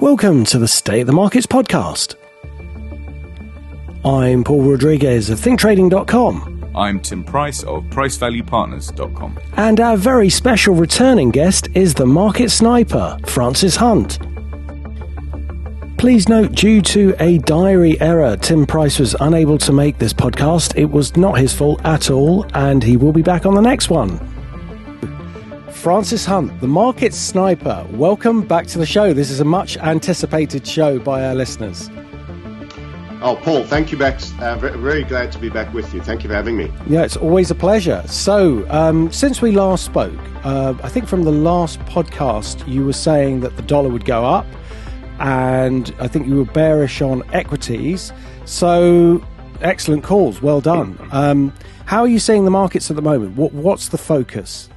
Welcome to the State of the Markets podcast. I'm Paul Rodriguez of ThinkTrading.com. I'm Tim Price of PriceValuePartners.com. And our very special returning guest is the market sniper, Francis Hunt. Please note, due to a diary error, Tim Price was unable to make this podcast. It was not his fault at all, and he will be back on the next one. Francis Hunt, the market sniper, welcome back to the show. This is a much anticipated show by our listeners. Oh, Paul, thank you back. Uh, very glad to be back with you. Thank you for having me. Yeah, it's always a pleasure. So, um, since we last spoke, uh, I think from the last podcast, you were saying that the dollar would go up, and I think you were bearish on equities. So, excellent calls. Well done. Um, how are you seeing the markets at the moment? What, what's the focus?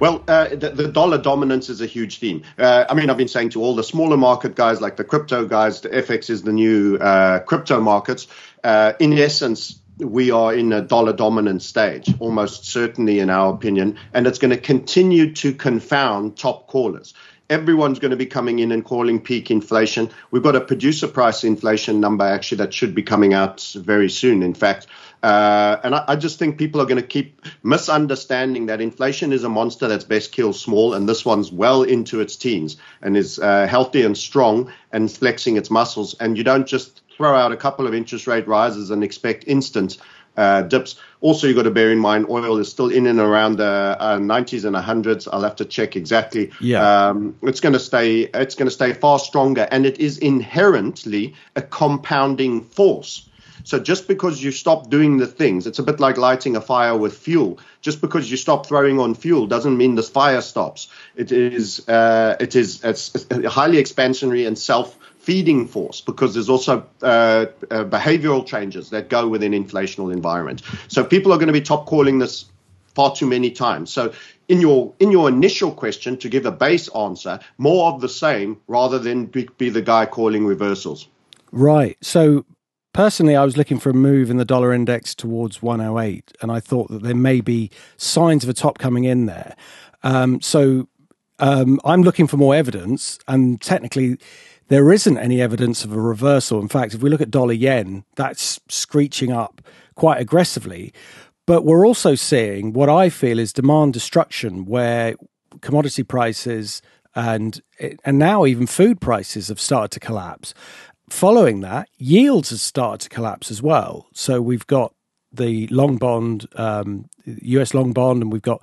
Well, uh, the, the, dollar dominance is a huge theme. Uh, I mean, I've been saying to all the smaller market guys, like the crypto guys, the FX is the new uh, crypto markets. Uh, in essence, we are in a dollar dominant stage, almost certainly, in our opinion, and it's going to continue to confound top callers everyone's going to be coming in and calling peak inflation. We've got a producer price inflation number actually that should be coming out very soon. In fact, uh, and I, I, just think people are going to keep misunderstanding that inflation is a monster that's best killed small, and this one's well into its teens and is uh, healthy and strong and flexing its muscles. And you don't just throw out a couple of interest rate rises and expect instant uh, dips. Also, you've got to bear in mind oil is still in and around the uh, 90s and 100s. I'll have to check exactly. Yeah. Um, it's going to stay. It's going to stay far stronger, and it is inherently a compounding force. So just because you stop doing the things, it's a bit like lighting a fire with fuel. Just because you stop throwing on fuel doesn't mean the fire stops. It is uh, it is it's a highly expansionary and self feeding force because there's also uh, uh, behavioral changes that go with an inflational environment. So people are going to be top calling this far too many times. So in your in your initial question, to give a base answer, more of the same rather than be, be the guy calling reversals. Right. So personally, I was looking for a move in the dollar index towards 108, and I thought that there may be signs of a top coming in there. Um, so um, I'm looking for more evidence, and technically, there isn't any evidence of a reversal. In fact, if we look at dollar yen, that's screeching up quite aggressively. But we're also seeing what I feel is demand destruction, where commodity prices and and now even food prices have started to collapse following that, yields have started to collapse as well. So we've got the long bond, um, US long bond, and we've got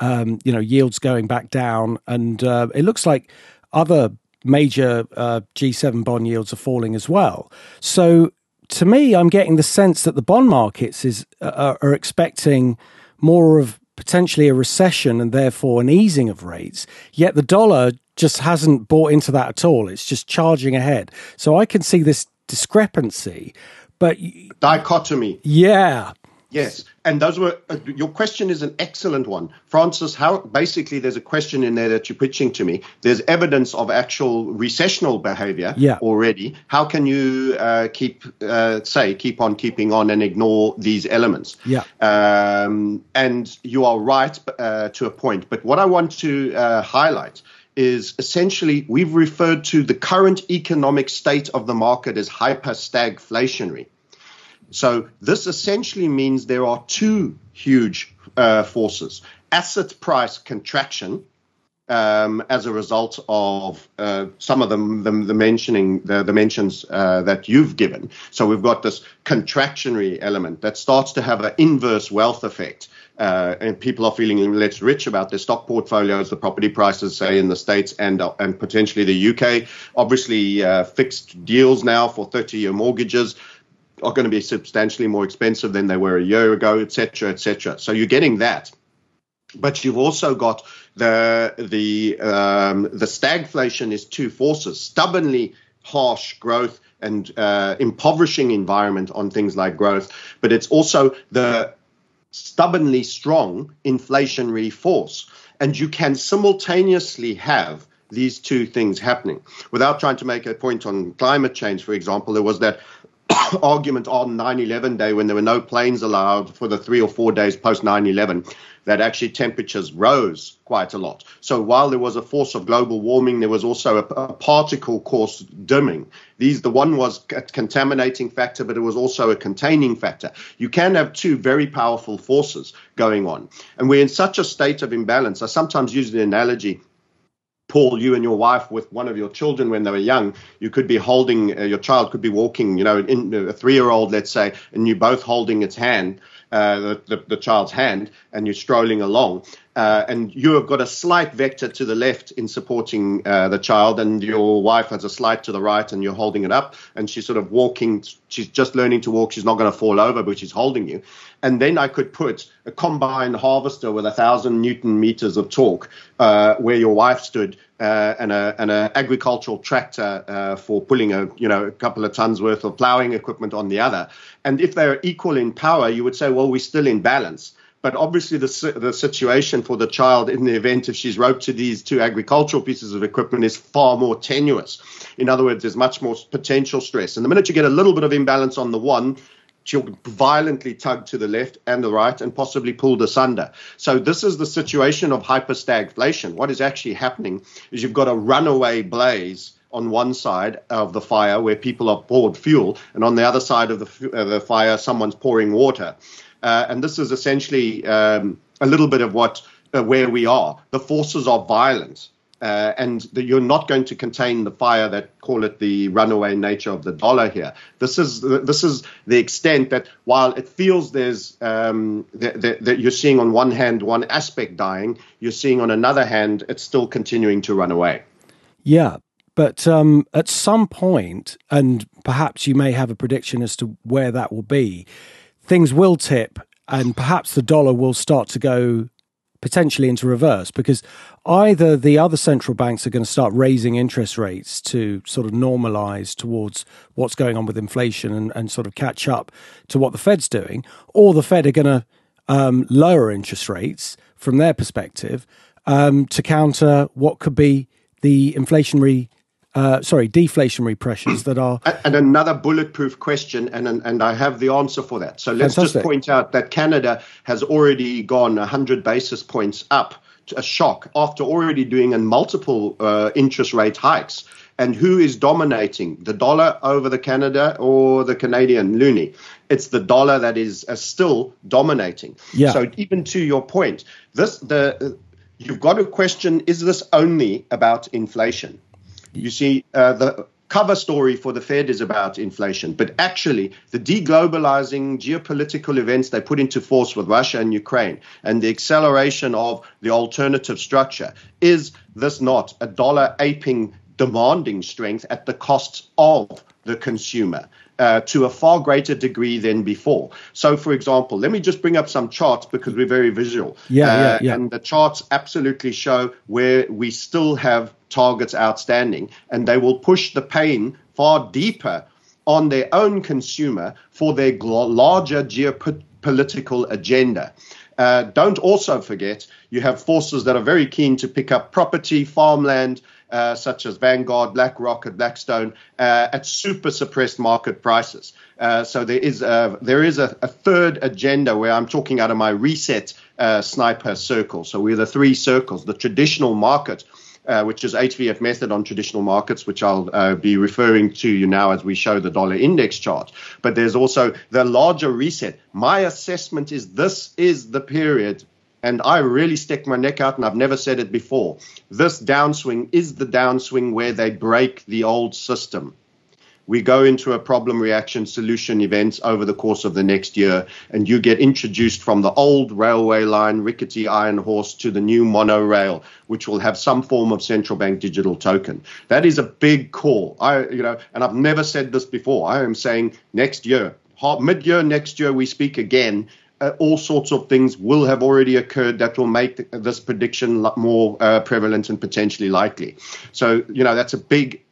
um, you know yields going back down, and uh, it looks like other major uh, G7 bond yields are falling as well. So to me, I'm getting the sense that the bond markets is uh, are expecting more of potentially a recession and therefore an easing of rates. Yet the dollar just hasn't bought into that at all. It's just charging ahead. So I can see this discrepancy, but dichotomy. Yeah. Yes, and those were uh, your question is an excellent one, Francis. How basically there's a question in there that you're pitching to me. There's evidence of actual recessional behavior yeah. already. How can you uh, keep uh, say keep on keeping on and ignore these elements? Yeah, um, and you are right uh, to a point. But what I want to uh, highlight is essentially we've referred to the current economic state of the market as hyper stagflationary. So this essentially means there are two huge uh, forces: asset price contraction, um, as a result of uh, some of them, the, the mentioning the, the mentions uh, that you've given. So we've got this contractionary element that starts to have an inverse wealth effect. Uh, and people are feeling less rich about their stock portfolios, the property prices, say in the states and uh, and potentially the UK. Obviously, uh, fixed deals now for 30-year mortgages are going to be substantially more expensive than they were a year ago, et cetera, et cetera. So you're getting that but you've also got the the um, the stagflation is two forces: stubbornly harsh growth and uh, impoverishing environment on things like growth, but it's also the stubbornly strong inflationary force, and you can simultaneously have these two things happening without trying to make a point on climate change. For example, there was that argument on 9 11 day when there were no planes allowed for the three or four days post 9 11 that actually temperatures rose quite a lot. So while there was a force of global warming, there was also a, a particle course dimming. These the one was a contaminating factor, but it was also a containing factor. You can have two very powerful forces going on, and we're in such a state of imbalance. I sometimes use the analogy Paul, you and your wife with one of your children when they were young, you could be holding uh, your child could be walking, you know, in, a three-year-old, let's say, and you both holding its hand, uh, the, the, the, child's hand, and you're strolling along. Uh, and you have got a slight vector to the left in supporting uh, the child, and your wife has a slight to the right, and you're holding it up, and she's sort of walking. She's just learning to walk. She's not going to fall over, but she's holding you. And then I could put a combine harvester with a thousand newton meters of torque uh, where your wife stood, uh, and a and an agricultural tractor uh, for pulling a you know a couple of tons worth of plowing equipment on the other. And if they're equal in power, you would say, well, we're still in balance. But obviously, the, the situation for the child in the event if she's roped to these two agricultural pieces of equipment is far more tenuous. In other words, there's much more potential stress. And the minute you get a little bit of imbalance on the one, she'll violently tug to the left and the right and possibly pulled asunder. So this is the situation of hyperstagflation. What is actually happening is you've got a runaway blaze on one side of the fire where people are poured fuel, and on the other side of the, uh, the fire, someone's pouring water. Uh, and this is essentially um, a little bit of what uh, where we are. The forces are violent. Uh, and the, you're not going to contain the fire that call it the runaway nature of the dollar here. This is this is the extent that while it feels there's um, that, that you're seeing on one hand one aspect dying, you're seeing on another hand it's still continuing to run away. Yeah, but um, at some point, and perhaps you may have a prediction as to where that will be things will tip and perhaps the dollar will start to go potentially into reverse because either the other central banks are going to start raising interest rates to sort of normalize towards what's going on with inflation and, and sort of catch up to what the Fed's doing, or the Fed are going to um, lower interest rates from their perspective um, to counter what could be the inflationary uh, sorry, deflationary pressures that are. And another bulletproof question, and and I have the answer for that. So let's Fantastic. just point out that Canada has already gone 100 basis points up, to a shock after already doing a multiple uh, interest rate hikes. And who is dominating the dollar over the Canada or the Canadian loonie? It's the dollar that is uh, still dominating. Yeah. So even to your point, this the you've got to question: Is this only about inflation? You see, uh, the cover story for the Fed is about inflation, but actually, the deglobalizing geopolitical events they put into force with Russia and Ukraine and the acceleration of the alternative structure is this not a dollar aping demanding strength at the cost of the consumer? Uh, to a far greater degree than before. So, for example, let me just bring up some charts because we're very visual. Yeah, uh, yeah, yeah. And the charts absolutely show where we still have targets outstanding, and they will push the pain far deeper on their own consumer for their larger geopolitical agenda. Uh, don't also forget you have forces that are very keen to pick up property, farmland, uh, such as Vanguard, BlackRock, and Blackstone uh, at super suppressed market prices. Uh, so there is a, there is a, a, third agenda where I'm talking out of my reset uh, sniper circle. So we're the three circles: the traditional market. Uh, which is HVF method on traditional markets, which I'll uh, be referring to you now as we show the dollar index chart. But there's also the larger reset. My assessment is this is the period and I really stick my neck out, and I've never said it before. This downswing is the downswing where they break the old system. We go into a problem reaction solution events over the course of the next year, and you get introduced from the old railway line, rickety iron horse, to the new monorail, which will have some form of central bank digital token. That is a big call. I, you know, and I've never said this before. I am saying next year, mid year next year, we speak again uh, all sorts of things will have already occurred that will make this prediction more uh, prevalent and potentially likely. So, you know, that's a big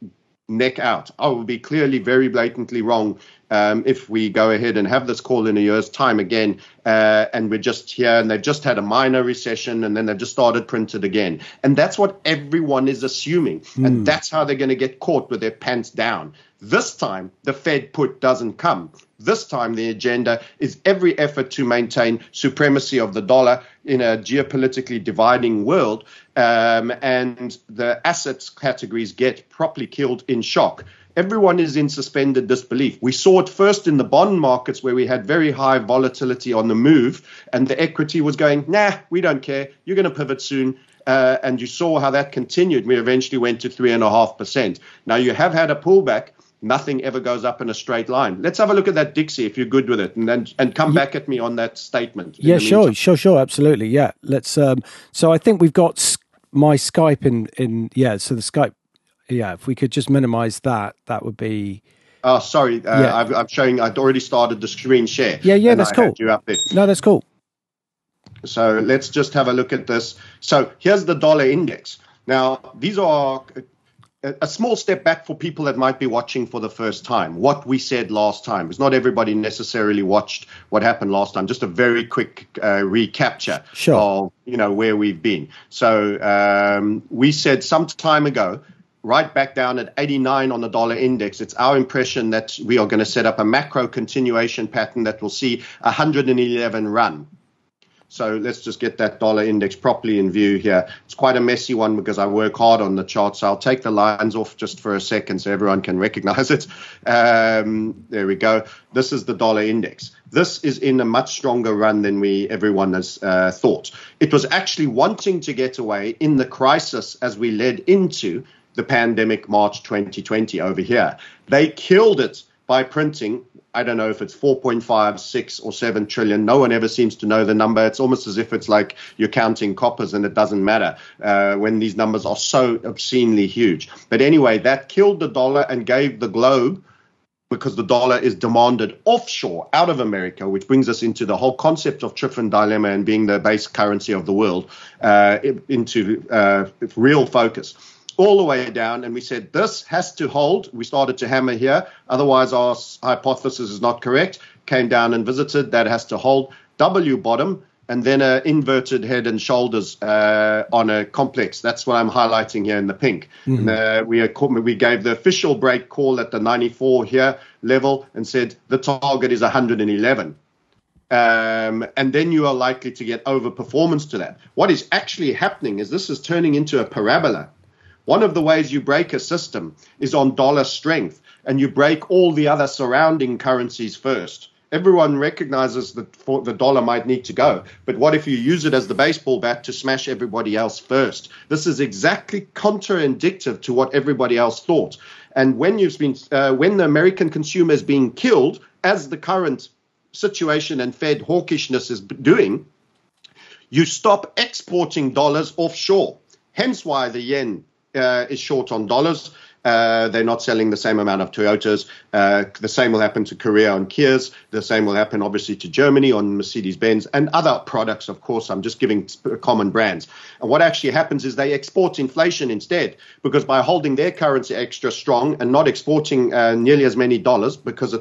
neck out. I will be clearly very blatantly wrong um, if we go ahead and have this call in a year's time again, uh, and we're just here and they've just had a minor recession and then they've just started printed again. And that's what everyone is assuming. Mm. And that's how they're going to get caught with their pants down. This time, the Fed put doesn't come. This time, the agenda is every effort to maintain supremacy of the dollar in a geopolitically dividing world, um, and the assets categories get properly killed in shock everyone is in suspended disbelief. We saw it first in the bond markets where we had very high volatility on the move, and the equity was going, nah, we don't care. You're going to pivot soon. Uh, and you saw how that continued. We eventually went to 3.5%. Now you have had a pullback. Nothing ever goes up in a straight line. Let's have a look at that, Dixie, if you're good with it, and then and come yeah. back at me on that statement. Yeah, sure, sure, sure, absolutely. Yeah, let's. Um, so I think we've got my Skype in in yeah. So the Skype yeah, if we could just minimize that, that would be. Oh, sorry. Uh, yeah. i am showing. I'd already started the screen share. Yeah, yeah, that's cool. Up there. No, that's cool. So let's just have a look at this. So here's the dollar index. Now these are a small step back for people that might be watching for the first time. What we said last time, because not everybody necessarily watched what happened last time. Just a very quick uh, recapture sure. of you know where we've been. So um, we said some time ago right back down at 89 on the dollar index. It's our impression that we are going to set up a macro continuation pattern that will see 111 run. So let's just get that dollar index properly in view here. It's quite a messy one because I work hard on the chart. So I'll take the lines off just for a second so everyone can recognize it. Um, there we go. This is the dollar index. This is in a much stronger run than we everyone has uh, thought. It was actually wanting to get away in the crisis as we led into the pandemic March 2020 over here. They killed it by printing. I don't know if it's 4.5, 6, or 7 trillion. No one ever seems to know the number. It's almost as if it's like you're counting coppers and it doesn't matter uh, when these numbers are so obscenely huge. But anyway, that killed the dollar and gave the globe because the dollar is demanded offshore out of America, which brings us into the whole concept of Triffin dilemma and being the base currency of the world uh, into uh, real focus all the way down, and we said this has to hold. We started to hammer here, otherwise our hypothesis is not correct. Came down and visited. That has to hold. W bottom, and then an inverted head and shoulders uh, on a complex. That's what I'm highlighting here in the pink. Mm-hmm. Uh, we, are, we gave the official break call at the 94 here level and said the target is 111. Um, and then you are likely to get overperformance to that. What is actually happening is this is turning into a parabola. One of the ways you break a system is on dollar strength, and you break all the other surrounding currencies first. Everyone recognizes that the dollar might need to go, but what if you use it as the baseball bat to smash everybody else first? This is exactly counterindicative to what everybody else thought. And when you've been, uh, when the American consumer is being killed, as the current situation and Fed hawkishness is doing, you stop exporting dollars offshore. Hence why the yen uh, is short on dollars. Uh, they're not selling the same amount of Toyotas. Uh, the same will happen to Korea on Kias. The same will happen, obviously, to Germany on Mercedes Benz and other products, of course. I'm just giving common brands. And what actually happens is they export inflation instead, because by holding their currency extra strong and not exporting uh, nearly as many dollars, because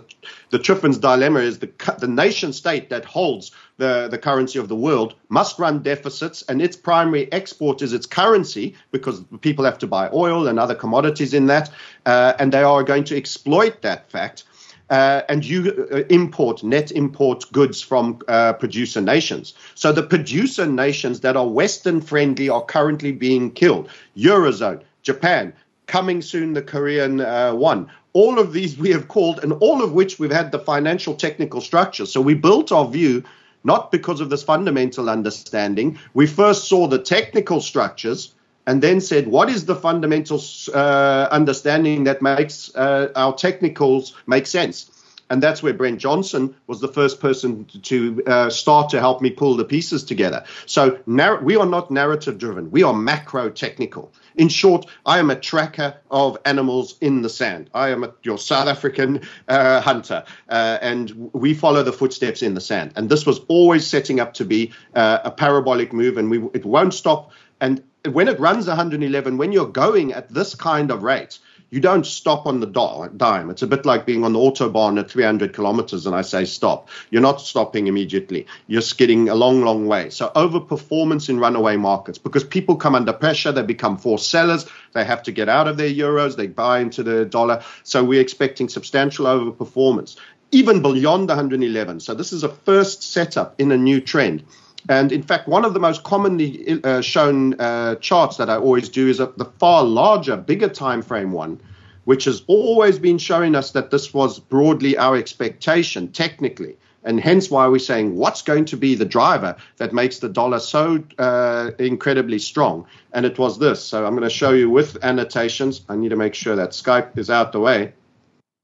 the Triffin's dilemma is the, the nation state that holds the, the currency of the world, must run deficits, and its primary export is its currency because people have to buy oil and other commodities in that, uh, and they are going to exploit that fact. Uh, and you uh, import net import goods from uh, producer nations. So the producer nations that are Western friendly are currently being killed. Eurozone, Japan, coming soon the Korean uh, one. All of these we have called, and all of which we've had the financial technical structure. So we built our view not because of this fundamental understanding. We first saw the technical structures and then said, what is the fundamental uh, understanding that makes uh, our technicals make sense? And that's where Brent Johnson was the first person to uh, start to help me pull the pieces together. So narr- we are not narrative driven, we are macro technical. In short, I am a tracker of animals in the sand. I am a, your South African uh, hunter, uh, and we follow the footsteps in the sand. And this was always setting up to be uh, a parabolic move, and we, it won't stop. And when it runs 111, when you're going at this kind of rate, you don't stop on the dime. It's a bit like being on the autobahn at 300 kilometers and I say stop. You're not stopping immediately. You're skidding a long, long way. So overperformance in runaway markets because people come under pressure. They become forced sellers. They have to get out of their euros. They buy into the dollar. So we're expecting substantial overperformance even beyond 111. So this is a first setup in a new trend. And in fact, one of the most commonly uh, shown uh, charts that I always do is the far larger, bigger time frame one, which has always been showing us that this was broadly our expectation technically. And hence why we're saying what's going to be the driver that makes the dollar so uh, incredibly strong. And it was this. So I'm going to show you with annotations. I need to make sure that Skype is out the way.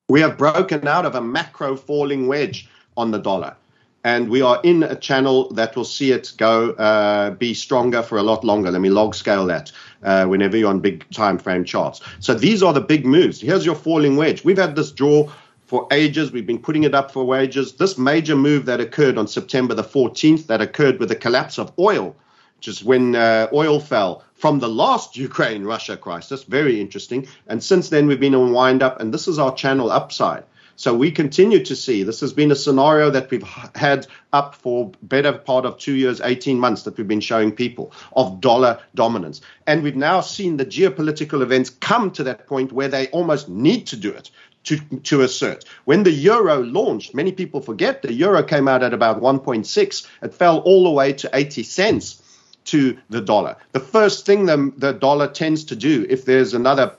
We have broken out of a macro falling wedge on the dollar and we are in a channel that will see it go uh, be stronger for a lot longer. Let me log scale that uh, whenever you're on big time frame charts. So these are the big moves. Here's your falling wedge. We've had this draw for ages. We've been putting it up for wages. This major move that occurred on September the 14th, that occurred with the collapse of oil, which is when uh, oil fell from the last Ukraine Russia crisis. Very interesting. And since then, we've been on wind up, and this is our channel upside. So we continue to see this has been a scenario that we've had up for better part of two years, 18 months that we've been showing people of dollar dominance. And we've now seen the geopolitical events come to that point where they almost need to do it to, to assert. When the euro launched, many people forget the euro came out at about 1.6. It fell all the way to 80 cents to the dollar. The first thing the, the dollar tends to do if there's another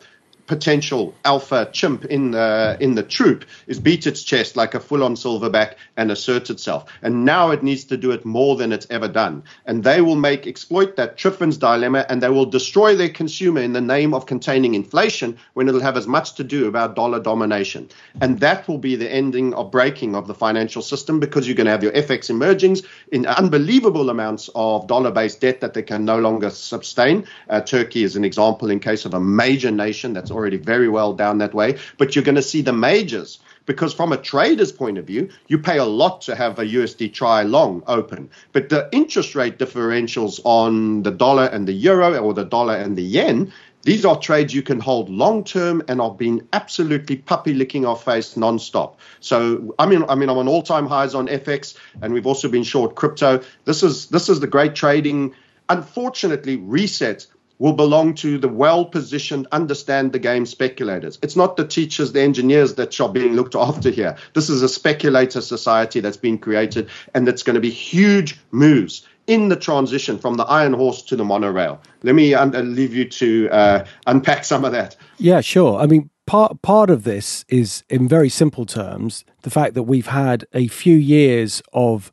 potential alpha chimp in the in the troop is beat its chest like a full-on silverback and assert itself. And now it needs to do it more than it's ever done. And they will make exploit that Triffin's dilemma, and they will destroy their consumer in the name of containing inflation when it'll have as much to do about dollar domination. And that will be the ending or breaking of the financial system because you're going to have your FX emergings in unbelievable amounts of dollar-based debt that they can no longer sustain. Uh, Turkey is an example in case of a major nation that's already very well down that way. But you're going to see the majors because from a trader's point of view, you pay a lot to have a USD try long open. But the interest rate differentials on the dollar and the euro or the dollar and the yen, these are trades you can hold long term and are being absolutely puppy licking our face nonstop. So I mean, I mean, I'm on all time highs on FX, and we've also been short crypto. This is this is the great trading. Unfortunately, reset will belong to the well positioned, understand the game speculators. It's not the teachers, the engineers that are being looked after here. This is a speculator society that's been created, and that's going to be huge moves in the transition from the iron horse to the monorail. Let me un- uh, leave you to uh, unpack some of that. Yeah, sure. I mean, part part of this is, in very simple terms, the fact that we've had a few years of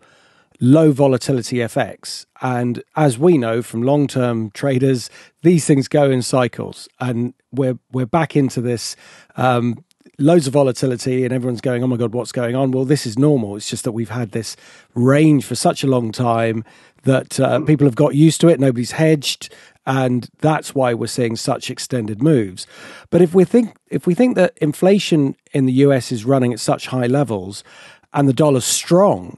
low volatility FX. And as we know from long term traders, these things go in cycles. And we're we're back into this um, loads of volatility, and everyone's going, "Oh my god, what's going on?" Well, this is normal. It's just that we've had this range for such a long time that uh, people have got used to it. Nobody's hedged. And that's why we're seeing such extended moves. But if we think if we think that inflation in the US is running at such high levels and the dollar's strong,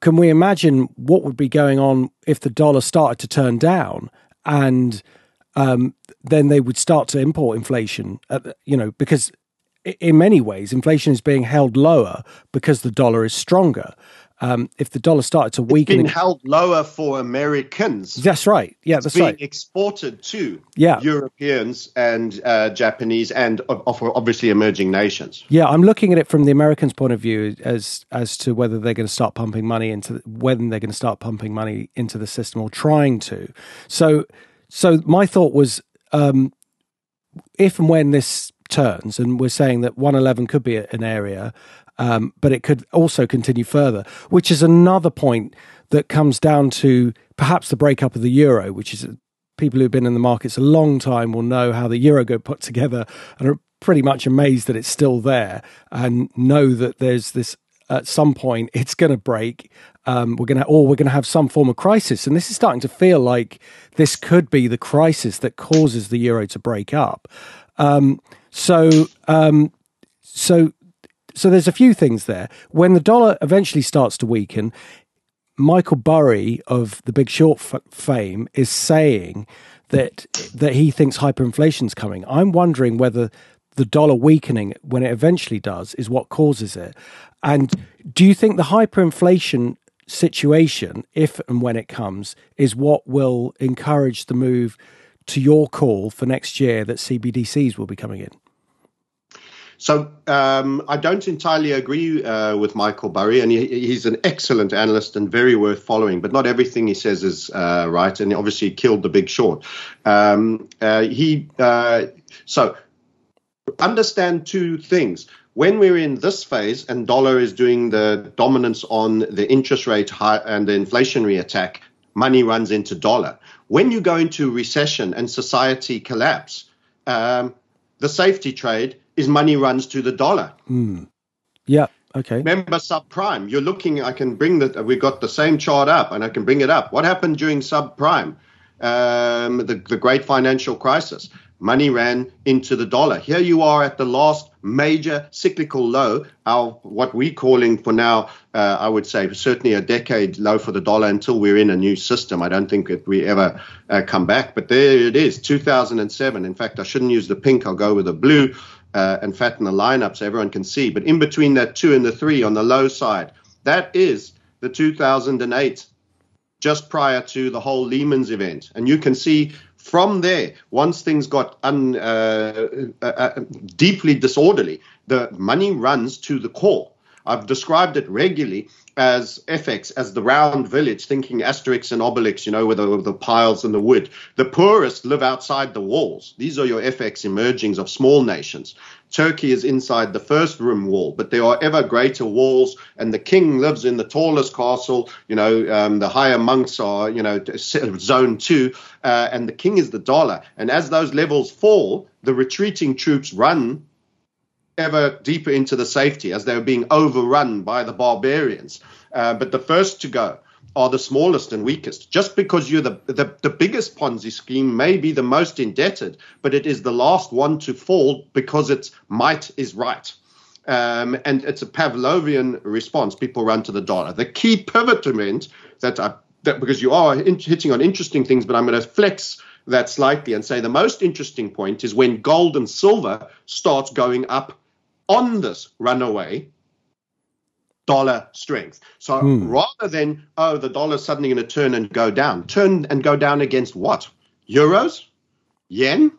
can we imagine what would be going on if the dollar started to turn down and um, then they would start to import inflation? At, you know, because in many ways, inflation is being held lower because the dollar is stronger um, if the dollar started to weaken, it's been held lower for Americans. That's right. Yeah, it's that's being right. Exported to yeah. Europeans and uh, Japanese and obviously emerging nations. Yeah, I'm looking at it from the Americans' point of view as as to whether they're going to start pumping money into when they're going to start pumping money into the system or trying to. So, so my thought was, um, if and when this turns, and we're saying that 111 could be an area um, but it could also continue further, which is another point that comes down to perhaps the breakup of the euro, which is people who've been in the markets a long time will know how the euro got put together and are pretty much amazed that it's still there and know that there's this at some point it's going to break. Um, we're going to, or we're going to have some form of crisis, and this is starting to feel like this could be the crisis that causes the euro to break up. Um, so, um, so so there's a few things there. When the dollar eventually starts to weaken, Michael Burry of the Big Short f- fame is saying that that he thinks hyperinflation's coming. I'm wondering whether the dollar weakening when it eventually does is what causes it. And do you think the hyperinflation situation, if and when it comes, is what will encourage the move to your call for next year that CBDCs will be coming in? So um, I don't entirely agree uh, with Michael Burry, and he, he's an excellent analyst and very worth following. But not everything he says is uh, right, and obviously he killed the Big Short. Um, uh, he uh, so understand two things. When we're in this phase and dollar is doing the dominance on the interest rate high and the inflationary attack, money runs into dollar. When you go into recession and society collapse, um, the safety trade is money runs to the dollar. Mm. Yeah. Okay. Remember subprime. You're looking. I can bring that. We've got the same chart up, and I can bring it up. What happened during subprime? Um, the the great financial crisis. Money ran into the dollar. Here you are at the last major cyclical low. Our what we're calling for now, uh, I would say certainly a decade low for the dollar until we're in a new system. I don't think that we ever uh, come back. But there it is, 2007. In fact, I shouldn't use the pink. I'll go with the blue uh, and fatten the lineup so everyone can see. But in between that two and the three on the low side, that is the 2008, just prior to the whole Lehman's event. And you can see from there, once things got un, uh, uh, uh deeply disorderly, the money runs to the core. I've described it regularly as FX, as the round village, thinking Asterix and Obelix, you know, with the, with the piles and the wood. The poorest live outside the walls. These are your FX emergings of small nations. Turkey is inside the first room wall, but there are ever greater walls, and the king lives in the tallest castle. You know, um, the higher monks are, you know, zone two, uh, and the king is the dollar. And as those levels fall, the retreating troops run ever deeper into the safety as they were being overrun by the barbarians. Uh, but the first to go are the smallest and weakest. Just because you're the, the, the biggest Ponzi scheme may be the most indebted, but it is the last one to fall because its might is right. Um, and it's a Pavlovian response. People run to the dollar. The key pivot event that, I, that because you are in, hitting on interesting things, but I'm going to flex that slightly and say the most interesting point is when gold and silver starts going up on this runaway dollar strength. So hmm. rather than, oh, the dollar's suddenly going to turn and go down, turn and go down against what? Euros? Yen?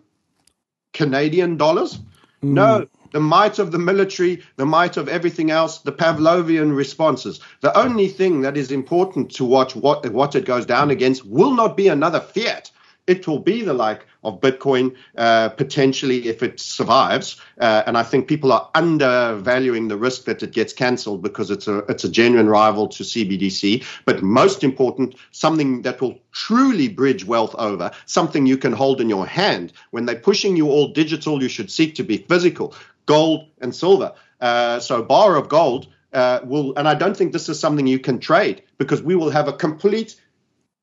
Canadian dollars? Hmm. No, the might of the military, the might of everything else, the Pavlovian responses. The only thing that is important to watch what, what it goes down against will not be another fiat it will be the like of Bitcoin uh, potentially if it survives. Uh, and I think people are undervaluing the risk that it gets cancelled because it's a it's a genuine rival to CBDC. But most important, something that will truly bridge wealth over, something you can hold in your hand. When they're pushing you all digital, you should seek to be physical. Gold and silver. Uh, so bar of gold. Uh, will and I don't think this is something you can trade because we will have a complete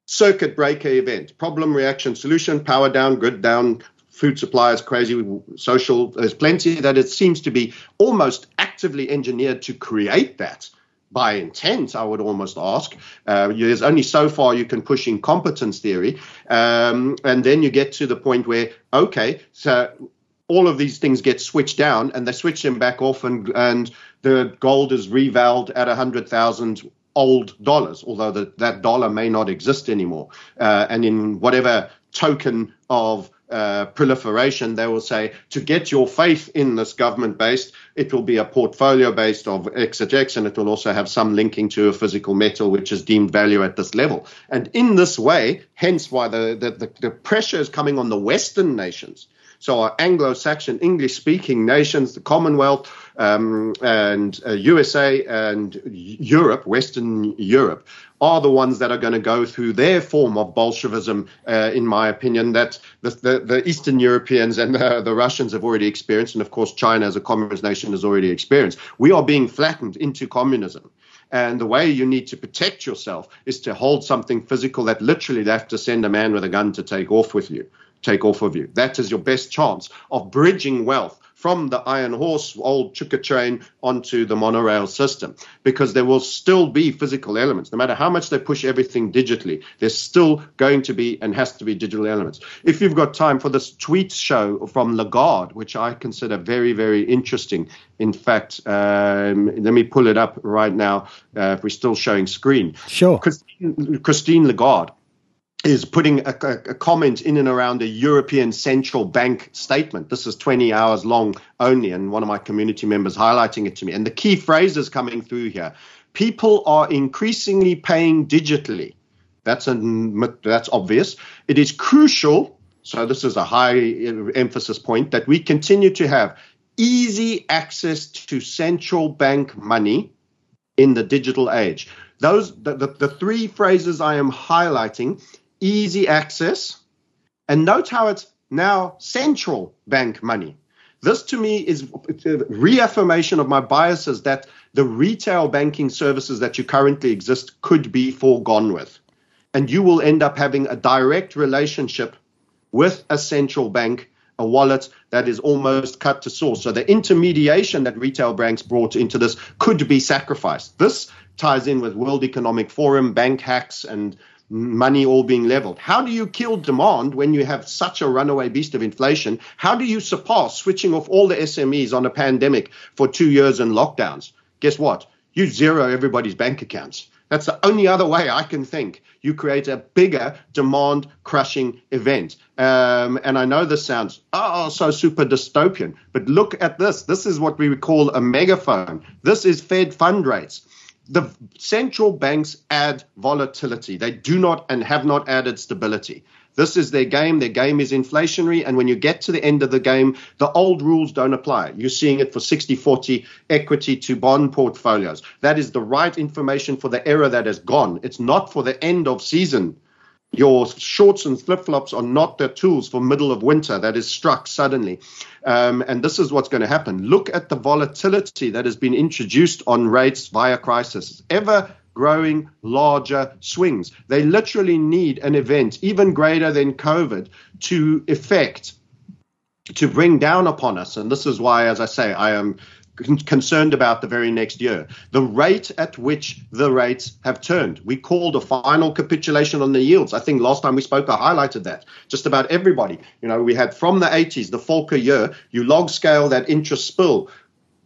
circuit breaker event problem, reaction, solution, power down, grid down, food suppliers, crazy, social. There's plenty that it seems to be almost actively engineered to create that by intent, I would almost ask. Uh, there's only so far you can push incompetence theory. Um, and then you get to the point where, okay, so all of these things get switched down and they switch them back off and, and the gold is revalued at 100,000 old dollars, although the, that dollar may not exist anymore. Uh, and in whatever token of uh, proliferation, they will say to get your faith in this government based, it will be a portfolio based of XHX and it will also have some linking to a physical metal which is deemed value at this level. And in this way, hence why the, the, the, the pressure is coming on the Western nations. So our Anglo-Saxon English-speaking nations, the Commonwealth, um, and uh, USA and Europe, Western Europe, are the ones that are going to go through their form of Bolshevism, uh, in my opinion, that the, the, the Eastern Europeans and the, the, Russians have already experienced, and of course China as a communist nation has already experienced. We are being flattened into communism. And the way you need to protect yourself is to hold something physical that literally they have to send a man with a gun to take off with you take off of you. That is your best chance of bridging wealth from the Iron Horse, old Chuka train, onto the monorail system because there will still be physical elements. No matter how much they push everything digitally, there's still going to be and has to be digital elements. If you've got time for this tweet show from Lagarde, which I consider very, very interesting. In fact, um, let me pull it up right now uh, if we're still showing screen. Sure. Christine, Christine Lagarde is putting a, a, a, comment in and around a European Central Bank statement. This is 20 hours long only, and one of my community members highlighting it to me. And the key phrases coming through here people are increasingly paying digitally. That's, a, that's obvious. It is crucial, so this is a high emphasis point, that we continue to have easy access to central bank money in the digital age. Those the, the, the three phrases I am highlighting easy access. And note how it's now central bank money. This to me is reaffirmation of my biases that the retail banking services that you currently exist could be foregone with. And you will end up having a direct relationship with a central bank, a wallet that is almost cut to source. So the intermediation that retail banks brought into this could be sacrificed. This ties in with World Economic Forum, bank hacks, and money all being leveled. How do you kill demand when you have such a runaway beast of inflation? How do you surpass switching off all the SMEs on a pandemic for two years and lockdowns? Guess what? You zero everybody's bank accounts. That's the only other way I can think. You create a bigger demand crushing event. Um, and I know this sounds, oh, so super dystopian, but look at this. This is what we call a megaphone. This is Fed fund rates the central banks add volatility. They do not and have not added stability. This is their game. Their game is inflationary. And when you get to the end of the game, the old rules don't apply. You're seeing it for 60 40 equity to bond portfolios. That is the right information for the era that has gone. It's not for the end of season your shorts and flip flops are not the tools for middle of winter that is struck suddenly. Um, and this is what's going to happen. Look at the volatility that has been introduced on rates via crisis. Ever growing larger swings. They literally need an event even greater than COVID to effect to bring down upon us. And this is why, as I say, I am concerned about the very next year. The rate at which the rates have turned. We called a final capitulation on the yields. I think last time we spoke, I highlighted that. Just about everybody. You know, we had from the 80s, the Volcker year, you log scale that interest spill.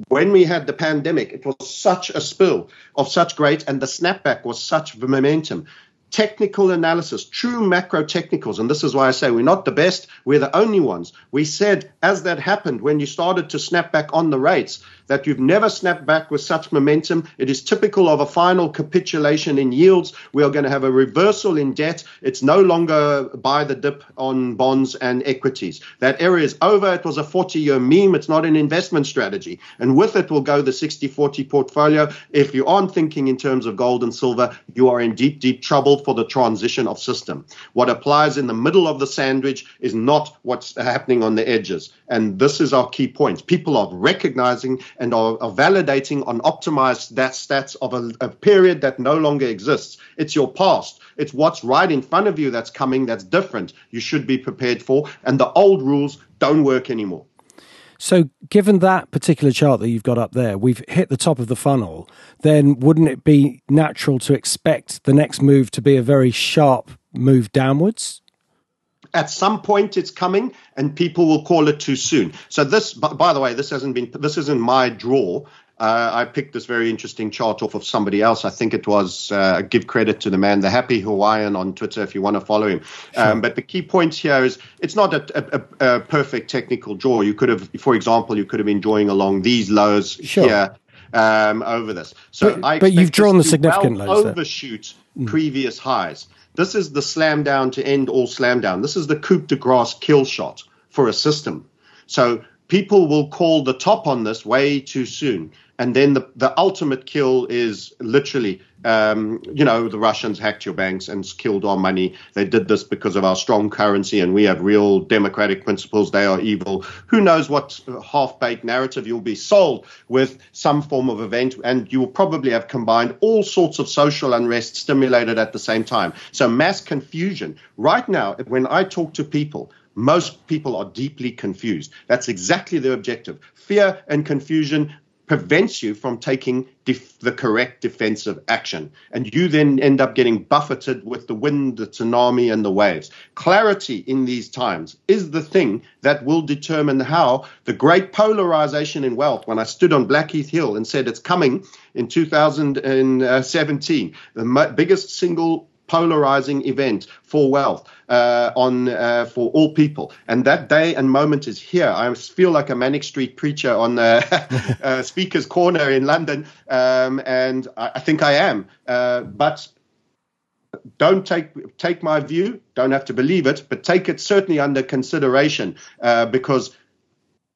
When we had the pandemic, it was such a spill of such great, and the snapback was such momentum technical analysis, true macro technicals. And this is why I say we're not the best, we're the only ones. We said, as that happened, when you started to snap back on the rates, that you've never snapped back with such momentum. It is typical of a final capitulation in yields. We are going to have a reversal in debt. It's no longer buy the dip on bonds and equities. That era is over. It was a 40 year meme. It's not an investment strategy. And with it will go the 60 40 portfolio. If you aren't thinking in terms of gold and silver, you are in deep, deep trouble for the transition of system. What applies in the middle of the sandwich is not what's happening on the edges. And this is our key point. People are recognizing and are, are validating on optimized that stats of a, a period that no longer exists. It's your past. It's what's right in front of you that's coming that's different. You should be prepared for. And the old rules don't work anymore. So, given that particular chart that you've got up there, we've hit the top of the funnel, then wouldn't it be natural to expect the next move to be a very sharp move downwards? At some point, it's coming, and people will call it too soon. So, this, by the way, this hasn't been, this isn't my draw. Uh, I picked this very interesting chart off of somebody else. I think it was, uh, give credit to the man, the Happy Hawaiian on Twitter, if you want to follow him. Sure. Um, but the key point here is it's not a, a, a, perfect technical draw. You could have, for example, you could have been drawing along these lows sure. here um, over this. So but, but you've drawn the significant well lows. Overshoot there. Mm. previous highs. This is the slam down to end all slam down. This is the coup de grace kill shot for a system. So people will call the top on this way too soon and then the, the ultimate kill is literally um, you know the russians hacked your banks and killed our money. They did this because of our strong currency and we have real democratic principles. They are evil. Who knows what half-baked narrative you'll be sold with some form of event. And you will probably have combined all sorts of social unrest stimulated at the same time. So mass confusion. Right now when i talk to people Most people are deeply confused. That's exactly their objective. Fear and confusion prevents you from taking def- the correct defensive action. And you then end up getting buffeted with the wind, the tsunami, and the waves. Clarity in these times is the thing that will determine how the great polarization in wealth, when I stood on Blackheath Hill and said it's coming in 2017, uh, the mo- biggest single polarizing event for wealth uh, on uh, for all people. And that day and moment is here. I feel like a Manic Street preacher on the uh, Speaker's Corner in London, um, and I, I, think I am. Uh, but don't take take my view. Don't have to believe it, but take it certainly under consideration uh, because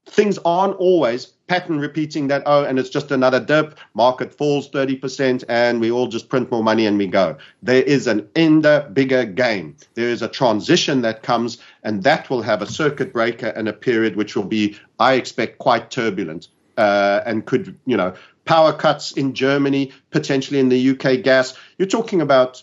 things aren't always pattern repeating that, oh, and it's just another dip, market falls 30%, and we all just print more money and we go. There is an ender bigger game. There is a transition that comes, and that will have a circuit breaker and a period which will be, I expect, quite turbulent uh, and could, you know, power cuts in Germany, potentially in the UK gas. You're talking about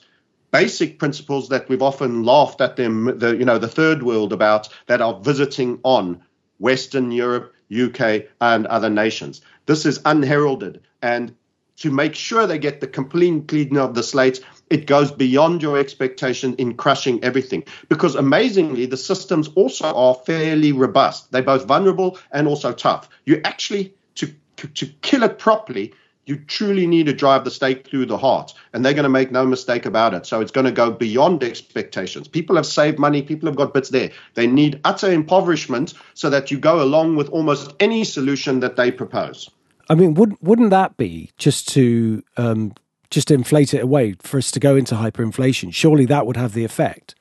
basic principles that we've often laughed at them, the you know the third world about that are visiting on Western Europe, UK, and other nations. This is unheralded. And to make sure they get the complete cleaning of the slates, it goes beyond your expectation in crushing everything. Because amazingly, the systems also are fairly robust. They're both vulnerable and also tough. You actually, to, to kill it properly, you truly need to drive the stake through the heart. And they're going to make no mistake about it. So it's going to go beyond expectations. People have saved money, people have got bits there. They need utter impoverishment so that you go along with almost any solution that they propose. I mean, would, wouldn't that be just to um, just inflate it away for us to go into hyperinflation? Surely that would have the effect.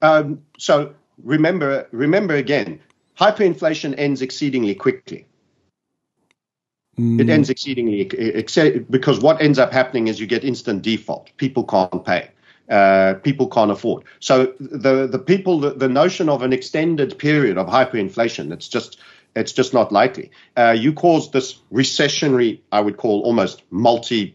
Um, so remember, remember again, hyperinflation ends exceedingly quickly. Mm. It ends exceedingly because what ends up happening is you get instant default. People can't pay. Uh, people can't afford. So the the people the, the, notion of an extended period of hyperinflation it's just it's just not likely. Uh, you cause this recessionary, I would call almost multi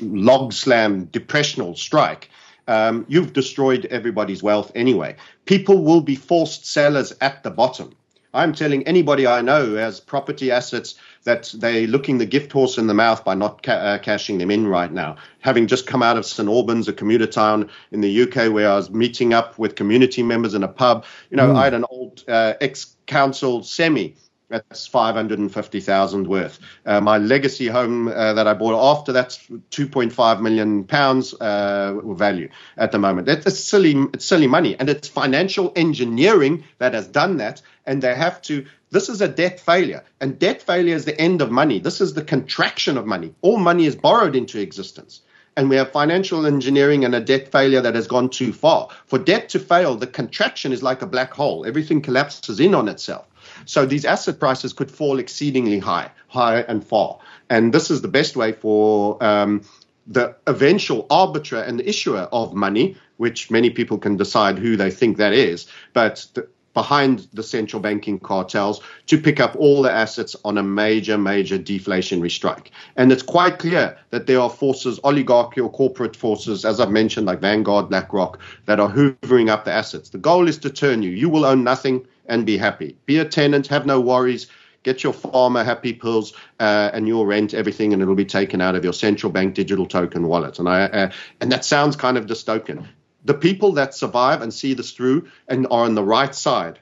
log slam depressional strike. Um, you've destroyed everybody's wealth anyway. People will be forced sellers at the bottom. I'm telling anybody I know who has property assets that they're looking the gift horse in the mouth by not ca- uh, cashing them in right now. Having just come out of St Albans, a commuter town in the UK, where I was meeting up with community members in a pub. You know, mm. I had an old uh, ex-council semi that's 550,000 worth. Uh, my legacy home uh, that I bought after that's 2.5 million pounds uh, value at the moment. That's silly, it's silly money, and it's financial engineering that has done that. And they have to. This is a debt failure, and debt failure is the end of money. This is the contraction of money. All money is borrowed into existence and we have financial engineering and a debt failure that has gone too far. For debt to fail, the contraction is like a black hole. Everything collapses in on itself. So these asset prices could fall exceedingly high, high and far. And this is the best way for um, the eventual arbiter and the issuer of money, which many people can decide who they think that is, but the, behind the central banking cartels to pick up all the assets on a major, major deflationary strike. And it's quite clear that there are forces, oligarchical corporate forces, as I've mentioned, like Vanguard, BlackRock, that are hoovering up the assets. The goal is to turn you. You will own nothing and be happy. Be a tenant, have no worries. Get your pharma happy pills, uh, and you'll rent everything, and it'll be taken out of your central bank digital token wallet. And I uh, and that sounds kind of dystopian the people that survive and see this through and are on the right side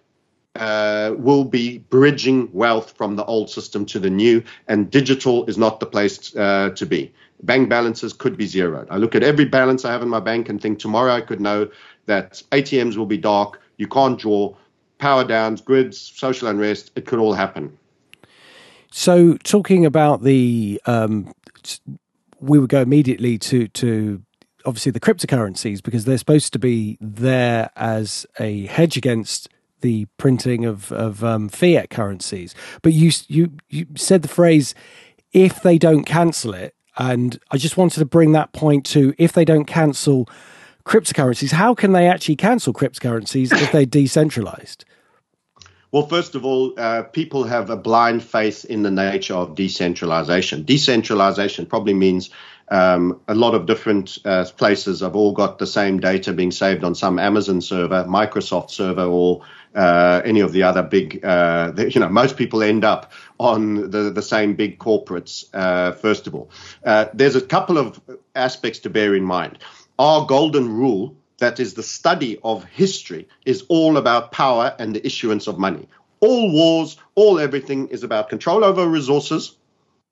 uh, will be bridging wealth from the old system to the new, and digital is not the place uh, to be. Bank balances could be zeroed. I look at every balance I have in my bank and think tomorrow I could know that ATMs will be dark, you can't draw, power downs, grids, social unrest, it could all happen. So, talking about the, um, we would go immediately to to obviously the cryptocurrencies because they're supposed to be there as a hedge against the printing of of um, fiat currencies. But you you you said the phrase if they don't cancel it, and I just wanted to bring that point to if they don't cancel cryptocurrencies, how can they actually cancel cryptocurrencies if they're decentralized? Well, first of all, uh, people have a blind faith in the nature of decentralization. Decentralization probably means um, a lot of different uh, places have all got the same data being saved on some Amazon server, Microsoft server, or uh, any of the other big. Uh, you know, most people end up on the the same big corporates. Uh, first of all, uh, there's a couple of aspects to bear in mind. Our golden rule. That is the study of history is all about power and the issuance of money. All wars, all everything is about control over resources,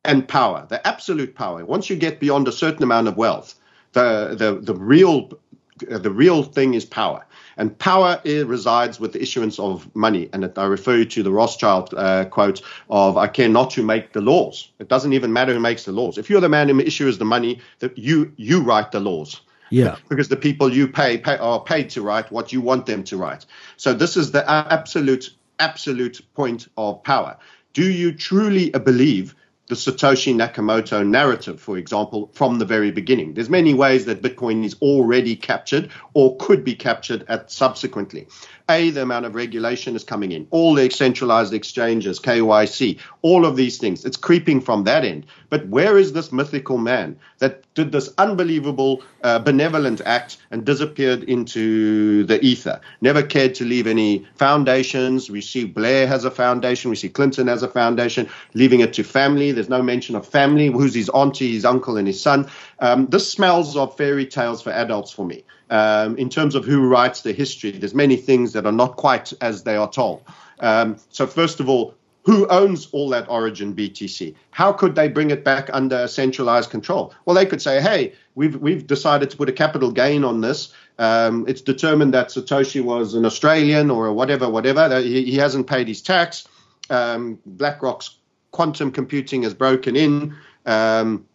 and power, the absolute power. Once you get beyond a certain amount of wealth, the the the real the real thing is power. And power resides with the issuance of money. And I refer you to the Rothschild uh, quote of, I care not who make the laws. It doesn't even matter who makes the laws. If you're the man who issues the money, that you, you write the laws. Yeah. because the people you pay, pay are paid to write what you want them to write. So this is the absolute, absolute point of power. Do you truly believe the Satoshi Nakamoto narrative, for example, from the very beginning. There's many ways that Bitcoin is already captured or could be captured at subsequently. A, the amount of regulation is coming in, all the centralized exchanges, KYC, all of these things. It's creeping from that end. But where is this mythical man that did this unbelievable uh, benevolent act and disappeared into the ether? Never cared to leave any foundations. We see Blair has a foundation. We see Clinton has a foundation, leaving it to family. There's no mention of family. Who's his auntie, his uncle, and his son? Um, this smells of fairy tales for adults for me um, in terms of who writes the history, there's many things that are not quite as they are told. Um, so, first of all, who owns all that origin BTC? How could they bring it back under centralized control? Well, they could say, hey, we've, we've decided to put a capital gain on this. Um, it's determined that Satoshi was an Australian or whatever, whatever. He, he hasn't paid his tax. Um, BlackRock's quantum computing has broken in. Um,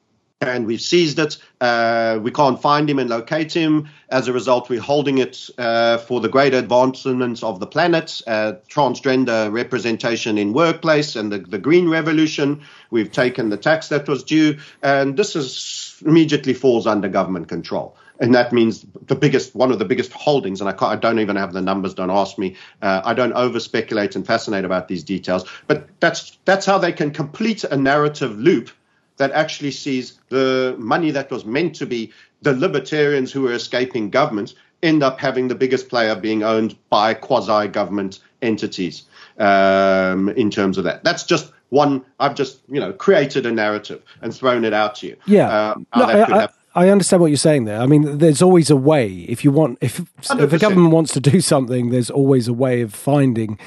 and we've seized it. Uh, we can't find him and locate him. As a result, we're holding it uh, for the greater advancements of the planet, uh, transgender representation in workplace, and the, the green revolution. We've taken the tax that was due, and this is immediately falls under government control. And that means the biggest, one of the biggest holdings, and I, I don't even have the numbers. Don't ask me. Uh, I don't over speculate and fascinate about these details. But that's that's how they can complete a narrative loop that actually sees the money that was meant to be the libertarians who were escaping governments end up having the biggest player being owned by quasi government entities um, in terms of that. That's just one. I've just you know created a narrative and thrown it out to you. Yeah. Um, no, I, I, I, understand what you're saying there. I mean, there's always a way. If you want, if 100%. if a government wants to do something, there's always a way of finding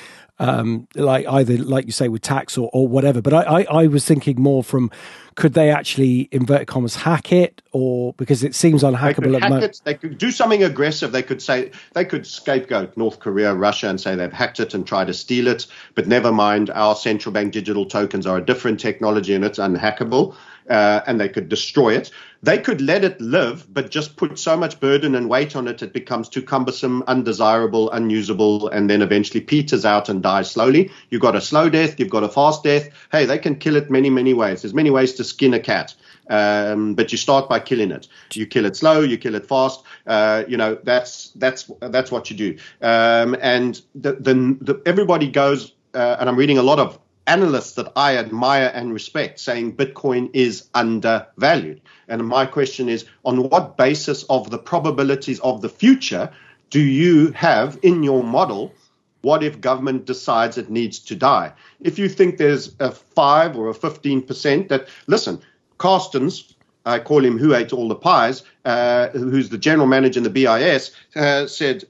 um, like either like you say with tax or, or whatever. But I, I, I, was thinking more from could they actually inverted commas hack it or because it seems unhackable at the moment. They could do something aggressive. They could say they could scapegoat North Korea, Russia, and say they've hacked it and try to steal it. But never mind, our central bank digital tokens are a different technology and it's unhackable uh, and they could destroy it. They could let it live, but just put so much burden and weight on it, it becomes too cumbersome, undesirable, unusable, and then eventually peters out and dies slowly. You've got a slow death, you've got a fast death. Hey, they can kill it many, many ways. There's many ways to skin a cat. Um, but you start by killing it. You kill it slow, you kill it fast. Uh, you know that's that's that's what you do. Um, and the, the, the, everybody goes, uh, and I'm reading a lot of analysts that I admire and respect saying Bitcoin is undervalued. And my question is on what basis of the probabilities of the future do you have in your model? What if government decides it needs to die? If you think there's a 5 or a 15% that, listen, Carstens, I call him who ate all the pies, uh, who's the general manager in the BIS, uh, said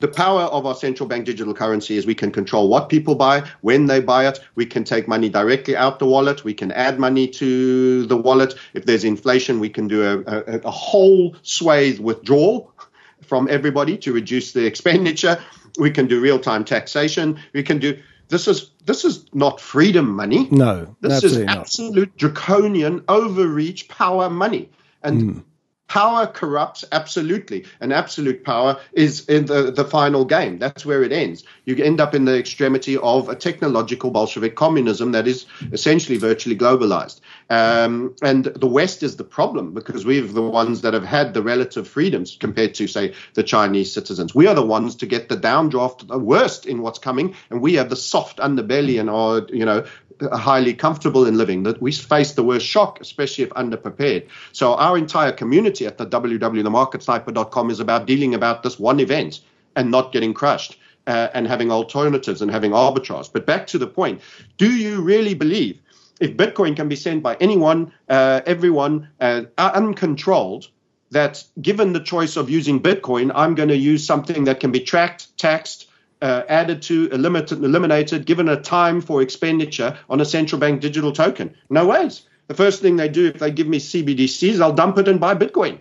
the power of our central bank digital currency is we can control what people buy, when they buy it. We can take money directly out the wallet. We can add money to the wallet. If there's inflation, we can do a, a, a whole swathe withdrawal from everybody to reduce the expenditure. We can do real time taxation. We can do this is this is not freedom money. No, this is absolute not. draconian overreach power money. And mm Power corrupts absolutely, and absolute power is in the, the final game. That's where it ends. You end up in the extremity of a technological Bolshevik communism that is essentially virtually globalized. Um, and the West is the problem because we're the ones that have had the relative freedoms compared to, say, the Chinese citizens. We are the ones to get the downdraft, the worst in what's coming, and we have the soft underbelly and are, you know, highly comfortable in living, that we face the worst shock, especially if underprepared. So our entire community at the www.themarketsniper.com is about dealing about this one event and not getting crushed. Uh, and having alternatives and having arbitrage. But back to the point, do you really believe if Bitcoin can be sent by anyone, uh, everyone, uh, uncontrolled, that given the choice of using Bitcoin, I'm going to use something that can be tracked, taxed, uh, added to, eliminated, eliminated, given a time for expenditure on a central bank digital token. No ways. The first thing they do if they give me CBDCs, I'll dump it and buy Bitcoin.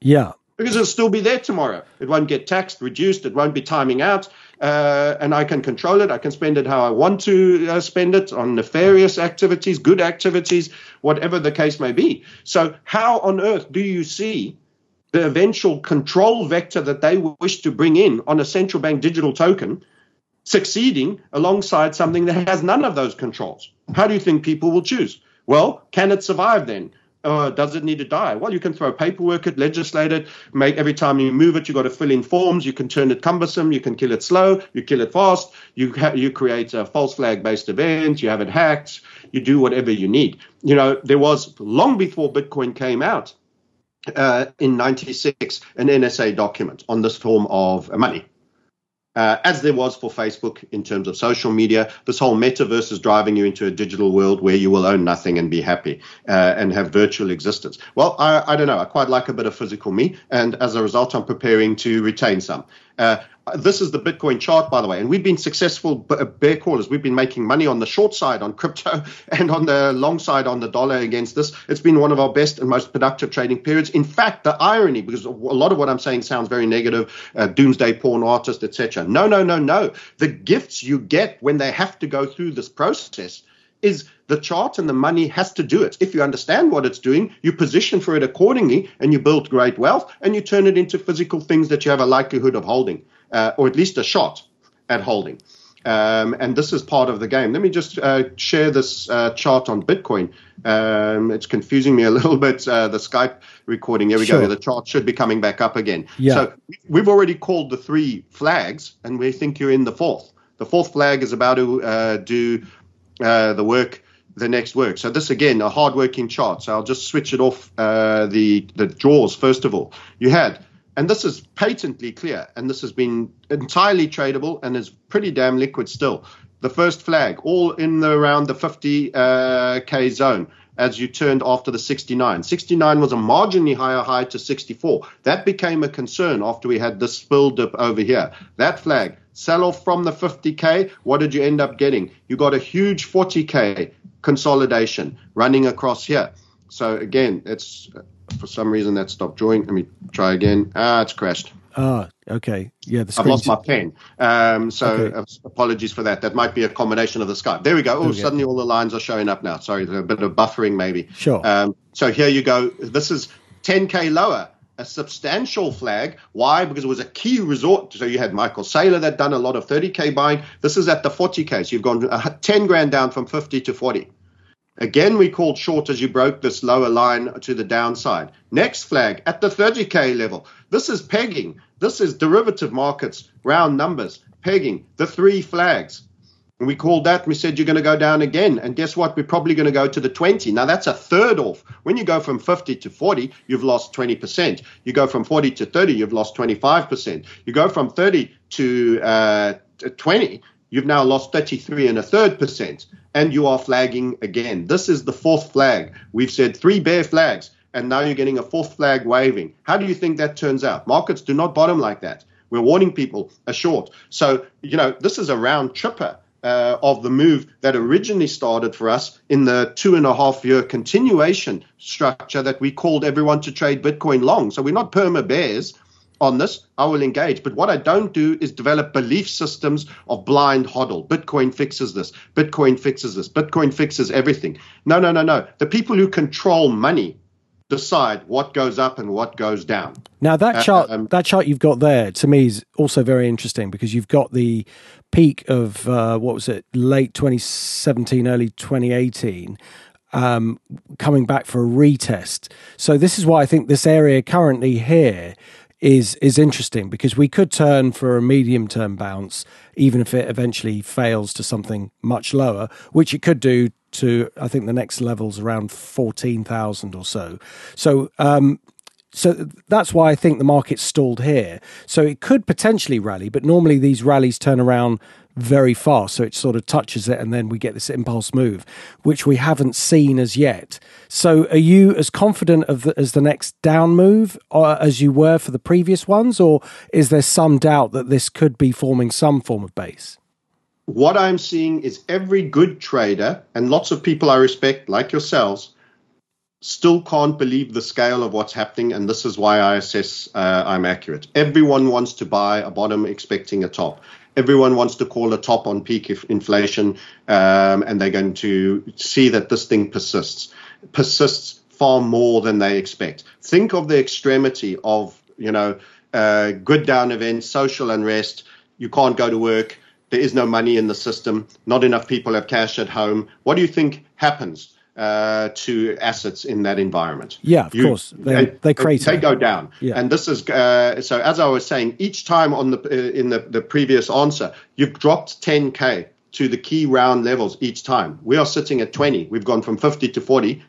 Yeah. Because it'll still be there tomorrow. It won't get taxed, reduced. It won't be timing out. Uh, and I can control it. I can spend it how I want to uh, spend it on nefarious activities, good activities, whatever the case may be. So, how on earth do you see the eventual control vector that they wish to bring in on a central bank digital token succeeding alongside something that has none of those controls. How do you think people will choose? Well, can it survive then? Uh, does it need to die? Well, you can throw paperwork at, legislate it, make every time you move it, you've got to fill in forms. You can turn it cumbersome. You can kill it slow. You kill it fast. You ha- you create a false flag based event. You have it hacked. You do whatever you need. You know, there was long before Bitcoin came out, uh, in 96 an NSA document on this form of money. Uh, as there was for Facebook in terms of social media, this whole metaverse is driving you into a digital world where you will own nothing and be happy uh, and have virtual existence. Well, I, I, don't know. I quite like a bit of physical me, and as a result, I'm preparing to retain some. Uh, this is the Bitcoin chart, by the way, and we've been successful uh, bear callers. We've been making money on the short side on crypto and on the long side on the dollar against this. It's been one of our best and most productive trading periods. In fact, the irony, because a lot of what I'm saying sounds very negative, uh, doomsday porn artist, etc. No, no, no, no. The gifts you get when they have to go through this process is the chart and the money has to do it. If you understand what it's doing, you position for it accordingly and you build great wealth and you turn it into physical things that you have a likelihood of holding uh, or at least a shot at holding. Um, and this is part of the game. Let me just uh, share this uh, chart on Bitcoin. Um, it's confusing me a little bit. Uh, the Skype recording. Here we sure. go. The chart should be coming back up again. Yeah. So we've already called the three flags, and we think you're in the fourth. The fourth flag is about to uh, do uh, the work the next work. So this again, a hard-working chart. So I'll just switch it off uh, the the draws first of all. You had, and this is patently clear, and this has been entirely tradable and is pretty damn liquid still. The first flag, all in the, around the 50k uh, zone as you turned after the 69. 69 was a marginally higher high to 64. That became a concern after we had this spill dip over here. That flag, sell off from the 50k. What did you end up getting? You got a huge 40k consolidation running across here. So again, it's for some reason that stopped drawing. Let me try again. Ah, it's crashed. Ah, okay. Yeah, the I've lost my pen. Um, so okay. uh, apologies for that. That might be a combination of the Skype. There we go. Oh, okay. suddenly all the lines are showing up now. Sorry, a bit of buffering maybe. Sure. Um, so here you go. This is 10k lower. A substantial flag. Why? Because it was a key resort. So you had Michael Saylor that done a lot of 30k buying. This is at the 40k. So you've gone 10 grand down from 50 to 40. Again, we called short as you broke this lower line to the downside. Next flag at the 30K level. This is pegging. This is derivative markets, round numbers, pegging, the three flags. And we called that, we said you're going to go down again. And guess what? We're probably going to go to the 20. Now, that's a third off. When you go from 50 to 40, you've lost 20%. You go from 40 to 30, you've lost 25%. You go from 30 to uh, 20, you've now lost 33 and a third percent and you are flagging again. This is the fourth flag. We've said three bear flags, and now you're getting a fourth flag waving. How do you think that turns out? Markets do not bottom like that. We're warning people a short. So, you know, this is a round tripper. Uh, of the move that originally started for us in the two and a half year continuation structure that we called everyone to trade Bitcoin long. So we're not perma bears on this, I will engage. But what I don't do is develop belief systems of blind hodl. Bitcoin fixes this. Bitcoin fixes this. Bitcoin fixes everything. No, no, no, no. The people who control money decide what goes up and what goes down. Now that chart, um, that chart you've got there, to me is also very interesting because you've got the peak of uh, what was it, late 2017, early 2018, um, coming back for a retest. So this is why I think this area currently here is is interesting because we could turn for a medium term bounce, even if it eventually fails to something much lower, which it could do to I think the next level's around fourteen thousand or so. So um, so that's why I think the market's stalled here. So it could potentially rally, but normally these rallies turn around very fast. So it sort of touches it, and then we get this impulse move, which we haven't seen as yet. So are you as confident of the, as the next down move uh, as you were for the previous ones, or is there some doubt that this could be forming some form of base? What I'm seeing is every good trader and lots of people I respect, like yourselves, still can't believe the scale of what's happening, and this is why I assess uh, I'm accurate. Everyone wants to buy a bottom expecting a top. Everyone wants to call a top on peak inflation, um, and they're going to see that this thing persists, persists far more than they expect. Think of the extremity of, you know, uh, good down events, social unrest. You can't go to work. There is no money in the system. Not enough people have cash at home. What do you think happens? Uh, to assets in that environment. Yeah, of you, course, they, they create they go down. Yeah. and this is uh, so. As I was saying, each time on the uh, in the, the previous answer, you've dropped 10k to the key round levels each time. We are sitting at 20. We've gone from 50 to 40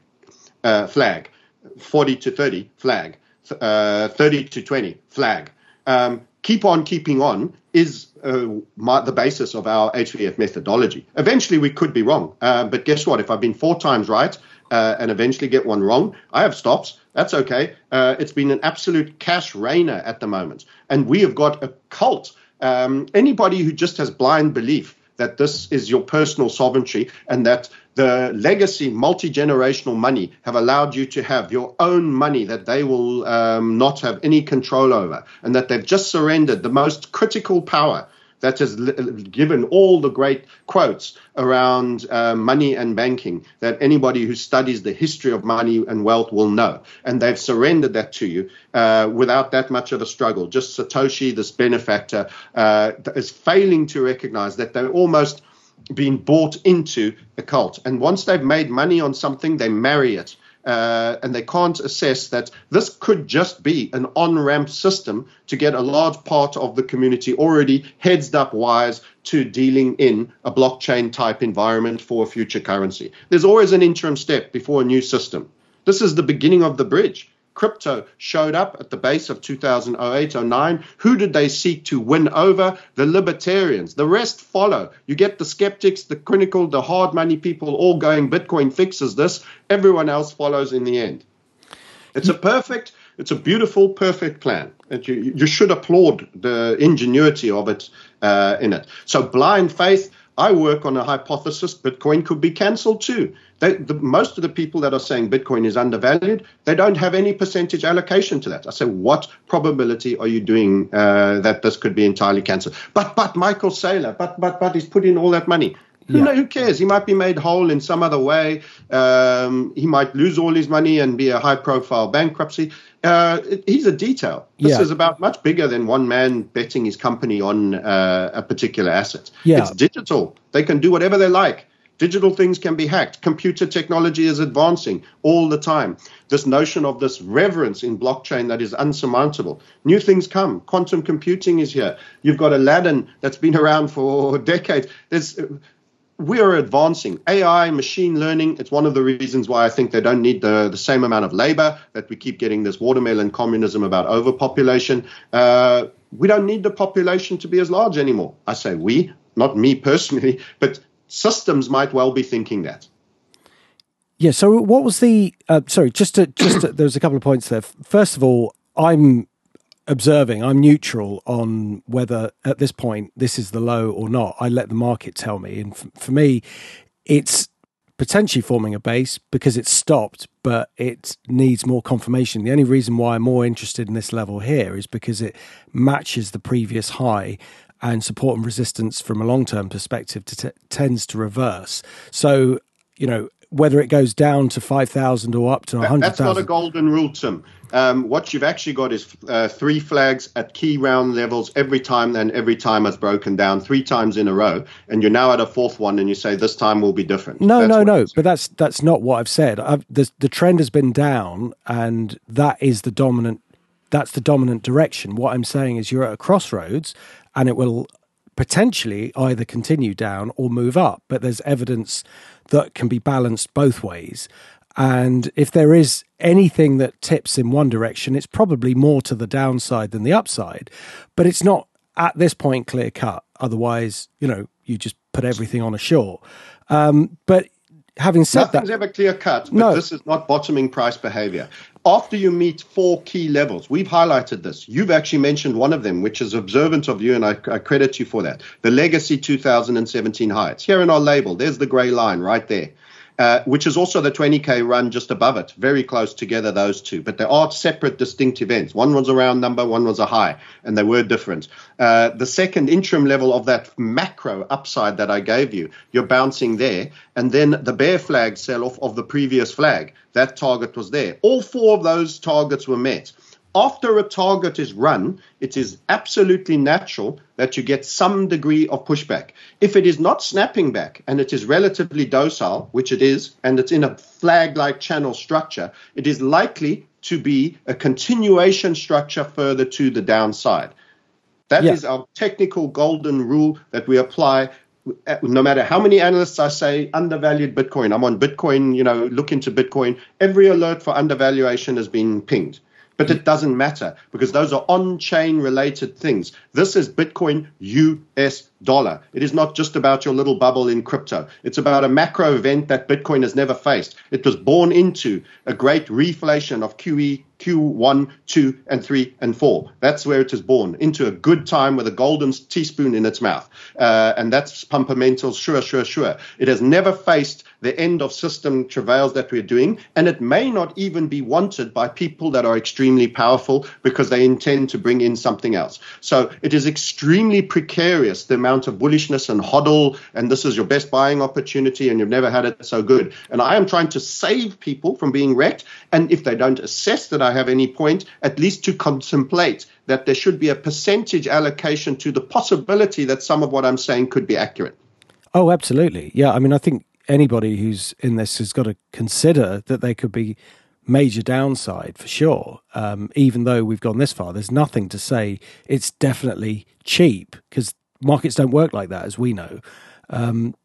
uh, flag, 40 to 30 flag, uh, 30 to 20 flag. Um, keep on keeping on is uh, my, the basis of our HVF methodology. Eventually, we could be wrong, uh, but guess what? If I've been four times right uh, and eventually get one wrong, I have stops. That's okay. Uh, it's been an absolute cash rainer at the moment, and we have got a cult. Um, anybody who just has blind belief that this is your personal sovereignty and that the legacy multi generational money have allowed you to have your own money that they will um, not have any control over, and that they've just surrendered the most critical power that has given all the great quotes around uh, money and banking that anybody who studies the history of money and wealth will know. And they've surrendered that to you uh, without that much of a struggle. Just Satoshi, this benefactor, uh, is failing to recognize that they're almost being bought into a cult. And once they've made money on something, they marry it. Uh, and they can't assess that this could just be an on ramp system to get a large part of the community already heads up wise to dealing in a blockchain type environment for a future currency. There's always an interim step before a new system. This is the beginning of the bridge crypto showed up at the base of 2008 09. Who did they seek to win over? The libertarians. The rest follow. You get the skeptics, the critical, the hard money people all going, Bitcoin fixes this. Everyone else follows in the end. It's a perfect, it's a beautiful, perfect plan. And you, you should applaud the ingenuity of it uh, in it. So, blind faith I work on a hypothesis Bitcoin could be cancelled too. They, the, most of the people that are saying Bitcoin is undervalued, they don't have any percentage allocation to that. I say, what probability are you doing uh, that this could be entirely cancelled? But but Michael Saylor, but but but he's put in all that money. Yeah. Who, who cares? He might be made whole in some other way. Um, he might lose all his money and be a high profile bankruptcy. Uh, he's a detail. This yeah. is about much bigger than one man betting his company on uh, a particular asset. Yeah. It's digital. They can do whatever they like. Digital things can be hacked. Computer technology is advancing all the time. This notion of this reverence in blockchain that is unsurmountable. New things come. Quantum computing is here. You've got Aladdin that's been around for decades. There's we are advancing AI, machine learning. It's one of the reasons why I think they don't need the, the same amount of labor that we keep getting this watermelon communism about overpopulation. Uh, we don't need the population to be as large anymore. I say we, not me personally, but systems might well be thinking that. Yeah. So, what was the? Uh, sorry, just to, just to, there was a couple of points there. First of all, I'm observing. I'm neutral on whether at this point this is the low or not. I let the market tell me. And f- for me, it's potentially forming a base because it's stopped, but it needs more confirmation. The only reason why I'm more interested in this level here is because it matches the previous high and support and resistance from a long term perspective t- tends to reverse. So, you know, whether it goes down to 5,000 or up to 100,000. That's not a golden rule, Tim. Um, what you've actually got is uh, three flags at key round levels every time, and every time has broken down three times in a row, and you're now at a fourth one, and you say this time will be different. No, that's no, no. But that's that's not what I've said. I've, the the trend has been down, and that is the dominant. That's the dominant direction. What I'm saying is you're at a crossroads, and it will potentially either continue down or move up. But there's evidence that can be balanced both ways. And if there is anything that tips in one direction, it's probably more to the downside than the upside. But it's not at this point clear cut. Otherwise, you know, you just put everything on a shore. Um, but having said Nothing's that, ever clear cut. But No. this is not bottoming price behavior. After you meet four key levels, we've highlighted this. You've actually mentioned one of them, which is observant of you, and I, I credit you for that. The Legacy 2017 high. It's here in our label. There's the grey line right there. Uh, which is also the 20k run just above it, very close together, those two. But they are separate, distinct events. One was a round number, one was a high, and they were different. Uh, the second interim level of that macro upside that I gave you, you're bouncing there. And then the bear flag sell off of the previous flag, that target was there. All four of those targets were met after a target is run, it is absolutely natural that you get some degree of pushback. If it is not snapping back and it is relatively docile, which it is, and it's in a flag like channel structure, it is likely to be a continuation structure further to the downside. That is Yeah. our technical golden rule that we apply. uh, No matter how many analysts I say undervalued Bitcoin, I'm on Bitcoin, you know, look into Bitcoin. Every alert for undervaluation has been pinged. But it doesn't matter because those are on chain related things. This is Bitcoin US dollar. It is not just about your little bubble in crypto. It's about a macro event that Bitcoin has never faced. It was born into a great reflation of QE, Q1, 2, and 3, and 4. That's where it is born, into a good time with a golden teaspoon in its mouth. Uh, and that's Pumpermental's sure, sure, sure. It has never faced the end of system travails that we're doing, and it may not even be wanted by people that are extremely powerful because they intend to bring in something else. So it is extremely precarious the amount of bullishness and hodl, and this is your best buying opportunity, and you've never had it so good. And I am trying to save people from being wrecked, and if they don't assess that I have any point, at least to contemplate that there should be a percentage allocation to the possibility that some of what I'm saying could be accurate. Oh, absolutely. Yeah. I mean, I think anybody who's in this has got to consider that there could be major downside for sure. Um, even though we've gone this far, there's nothing to say it's definitely cheap because markets don't work like that, as we know. Um,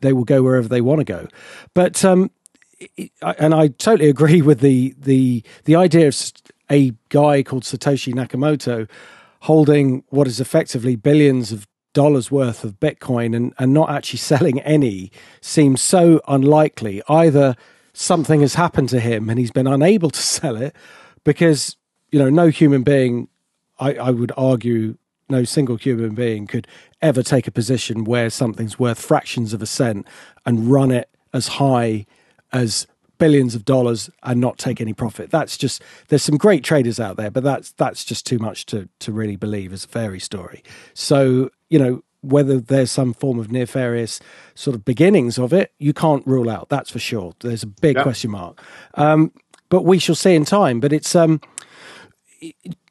they will go wherever they want to go. But um, and I totally agree with the the the idea of a guy called Satoshi Nakamoto holding what is effectively billions of dollars worth of Bitcoin and, and not actually selling any seems so unlikely. Either something has happened to him and he's been unable to sell it because, you know, no human being, I, I would argue, no single human being could ever take a position where something's worth fractions of a cent and run it as high as billions of dollars and not take any profit. That's just there's some great traders out there, but that's that's just too much to to really believe as a fairy story. So, you know, whether there's some form of nefarious sort of beginnings of it, you can't rule out. That's for sure. There's a big Yeah. question mark. Um, but we shall see in time. But it's um,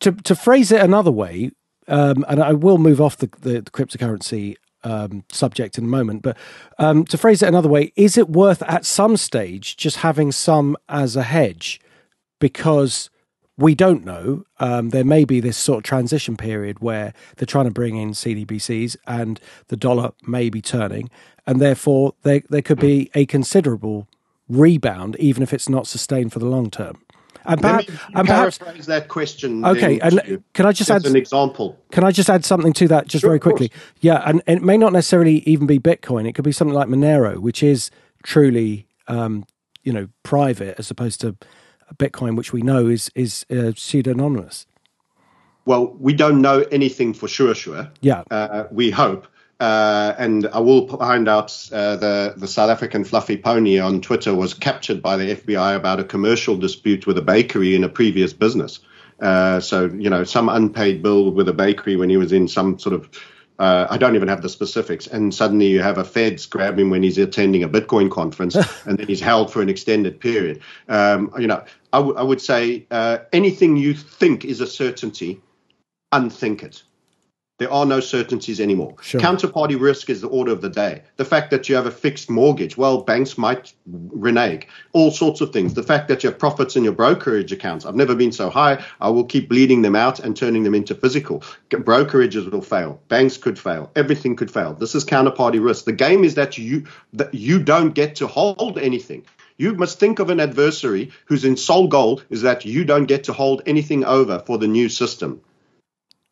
to to phrase it another way, um, and I will move off the, the, the cryptocurrency um, subject in a moment, but um, to phrase it another way, is it worth at some stage just having some as a hedge? Because we don't know. Um, there may be this sort of transition period where they're trying to bring in CDBCs and the dollar may be turning, and therefore there, there could be a considerable rebound, even if it's not sustained for the long term. And perhaps, and perhaps that question. Okay, then and can I just add- an example? Can I just add something to that just Sure, very quickly? Yeah, and, and it may not necessarily even be Bitcoin. It could be something like Monero, which is truly, um, you know, private as opposed to Bitcoin, which we know is is uh, pseudonymous. Well, we don't know anything for sure, sure. Yeah. Uh, we hope. Uh, and I will find out uh, the, the South African fluffy pony on Twitter was captured by the FBI about a commercial dispute with a bakery in a previous business. Uh, so, you know, some unpaid bill with a bakery when he was in some sort of Uh, I don't even have the specifics. And suddenly you have a feds grab him when he's attending a Bitcoin conference, and then he's held for an extended period. Um, you know, I, w- I would say uh, anything you think is a certainty, unthink it. There are no certainties anymore. Sure. Counterparty risk is the order of the day. The fact that you have a fixed mortgage, well, banks might renege. All sorts of things. The fact that you have profits in your brokerage accounts. I've never been so high. I will keep bleeding them out and turning them into physical. Brokerages will fail. Banks could fail. Everything could fail. This is counterparty risk. The game is that you that you don't get to hold anything. You must think of an adversary whose sole goal is that you don't get to hold anything over for the new system.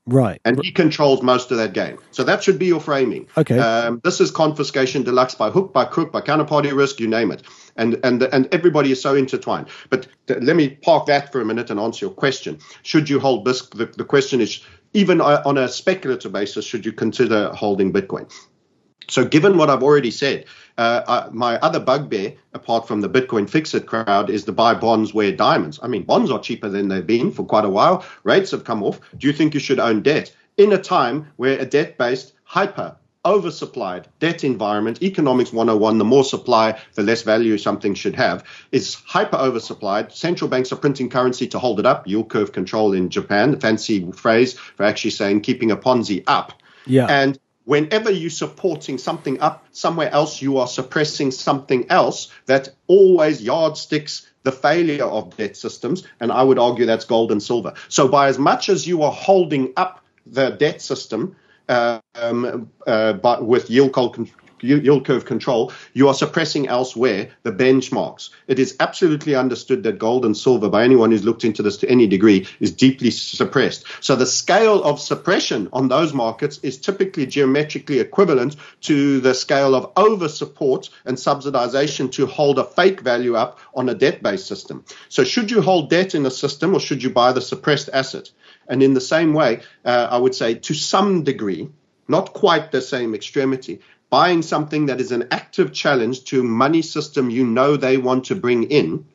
Right. And he controls most of that game. So that should be your framing. Okay. Um, this is confiscation deluxe by hook, by crook, by counterparty risk, you name it. And and and everybody is so intertwined. But th- let me park that for a minute and answer your question. Should you hold BISC? The, the question is, even on a speculative basis, should you consider holding Bitcoin? So, given what I've already said, uh, uh, my other bugbear, apart from the Bitcoin fix it crowd, is to buy bonds where diamonds. I mean, bonds are cheaper than they've been for quite a while. Rates have come off. Do you think you should own debt in a time where a debt based, hyper, oversupplied debt environment, economics 101, the more supply, the less value something should have, is hyper oversupplied. Central banks are printing currency to hold it up. Yield curve control in Japan, the fancy phrase for actually saying keeping a Ponzi up. Yeah. And whenever you're supporting something up somewhere else, you are suppressing something else that always yardsticks the failure of debt systems. And I would argue that's gold and silver. So, by as much as you are holding up the debt system uh, um, uh, but with yield, yield curve control, you are suppressing elsewhere the benchmarks. It is absolutely understood that gold and silver, by anyone who's looked into this to any degree, is deeply suppressed. So the scale of suppression on those markets is typically geometrically equivalent to the scale of over support and subsidization to hold a fake value up on a debt based system. So should you hold debt in a system or should you buy the suppressed asset? And in the same way, uh, I would say to some degree, not quite the same extremity, buying something that is an active challenge to money system you know they want to bring in,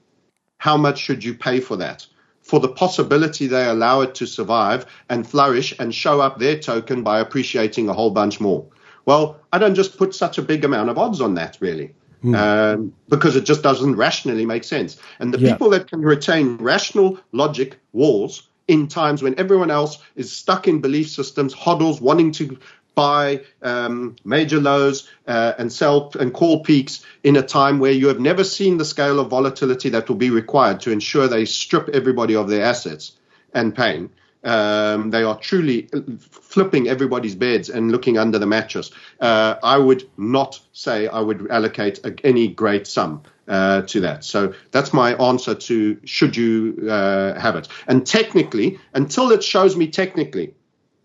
how much should you pay for that? For the possibility they allow it to survive and flourish and show up their token by appreciating a whole bunch more. Well, I don't just put such a big amount of odds on that, really. Mm. Um, because it just doesn't rationally make sense. And the yeah. people that can retain rational logic walls in times when everyone else is stuck in belief systems, hodls, wanting to buy um, major lows uh, and sell and call peaks in a time where you have never seen the scale of volatility that will be required to ensure they strip everybody of their assets and pain. Um, they are truly flipping everybody's beds and looking under the mattress. Uh, I would not say I would allocate a, any great sum uh, to that. So that's my answer to should you uh, have it. And technically, until it shows me technically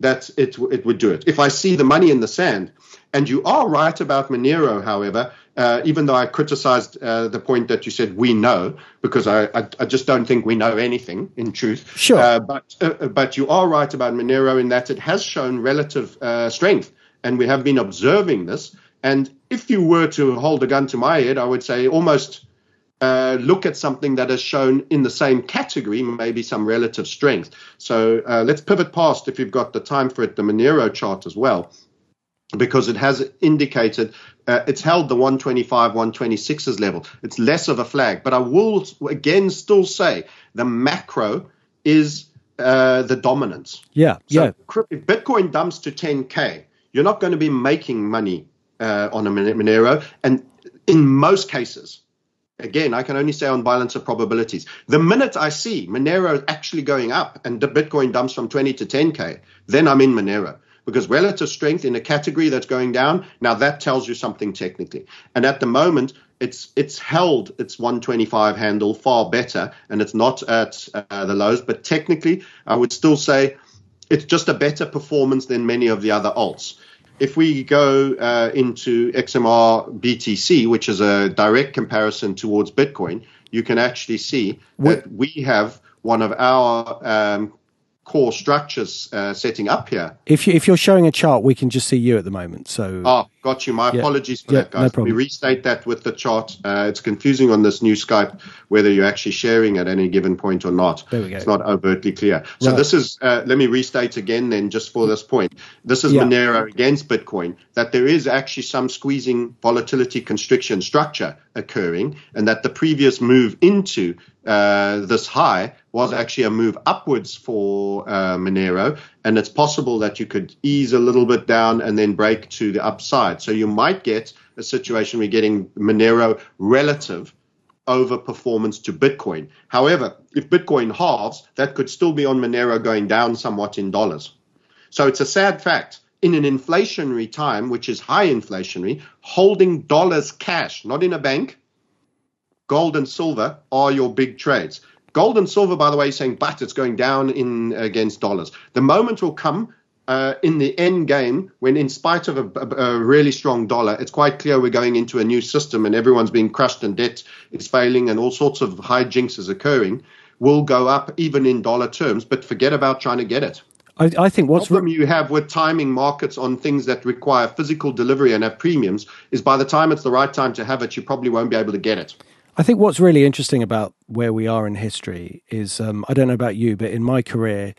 that it it would do it. If I see the money in the sand, and you are right about Monero, however, uh, even though I criticized uh, the point that you said we know, because I, I, I, just don't think we know anything in truth. Sure. Uh, but uh, but you are right about Monero in that it has shown relative uh, strength, and we have been observing this. And if you were to hold a gun to my head, I would say almost uh, look at something that has shown in the same category maybe some relative strength. So uh, let's pivot past, if you've got the time for it, the Monero chart as well, because it has indicated uh, it's held the 125, 126s level. It's less of a flag, but I will again still say the macro is uh, the dominance. Yeah, so yeah. If Bitcoin dumps to 10k, you're not going to be making money uh, on a Monero, and in most cases again, I can only say on balance of probabilities. The minute I see Monero actually going up and the Bitcoin dumps from 20 to 10K, then I'm in Monero because relative strength in a category that's going down, now that tells you something technically. And at the moment, it's it's held its 125 handle far better, and it's not at uh, the lows. But technically, I would still say it's just a better performance than many of the other alts if we go uh, into XMR BTC, which is a direct comparison towards Bitcoin, you can actually see that we have one of our um, core structures uh, setting up here. If you if you're showing a chart, we can just see you at the moment. So oh, got you. My yeah. apologies for yeah, that, guys. No problem. We restate that with the chart. Uh, it's confusing on this new Skype whether you're actually sharing at any given point or not. There we go. It's not overtly clear. So right. this is. Uh, let me restate again, then, just for this point. This is yeah. Monero against Bitcoin. That there is actually some squeezing volatility constriction structure occurring, and that the previous move into uh, this high was actually a move upwards for uh, Monero, and it's possible that you could ease a little bit down and then break to the upside. So you might get a situation where you're getting Monero relative over performance to Bitcoin. However, if Bitcoin halves, that could still be on Monero going down somewhat in dollars. So it's a sad fact. In an inflationary time, which is high inflationary, holding dollars cash, not in a bank, gold and silver are your big trades. Gold and silver, by the way, saying, but it's going down in against dollars. The moment will come uh, in the end game when, in spite of a, a, a, really strong dollar, it's quite clear we're going into a new system and everyone's being crushed and debt is failing and all sorts of high jinks is occurring. Will go up even in dollar terms, but forget about trying to get it. I, I think what's the problem you have with timing markets on things that require physical delivery and have premiums is by the time it's the right time to have it, you probably won't be able to get it. I think what's really interesting about where we are in history is um, I don't know about you, but in my career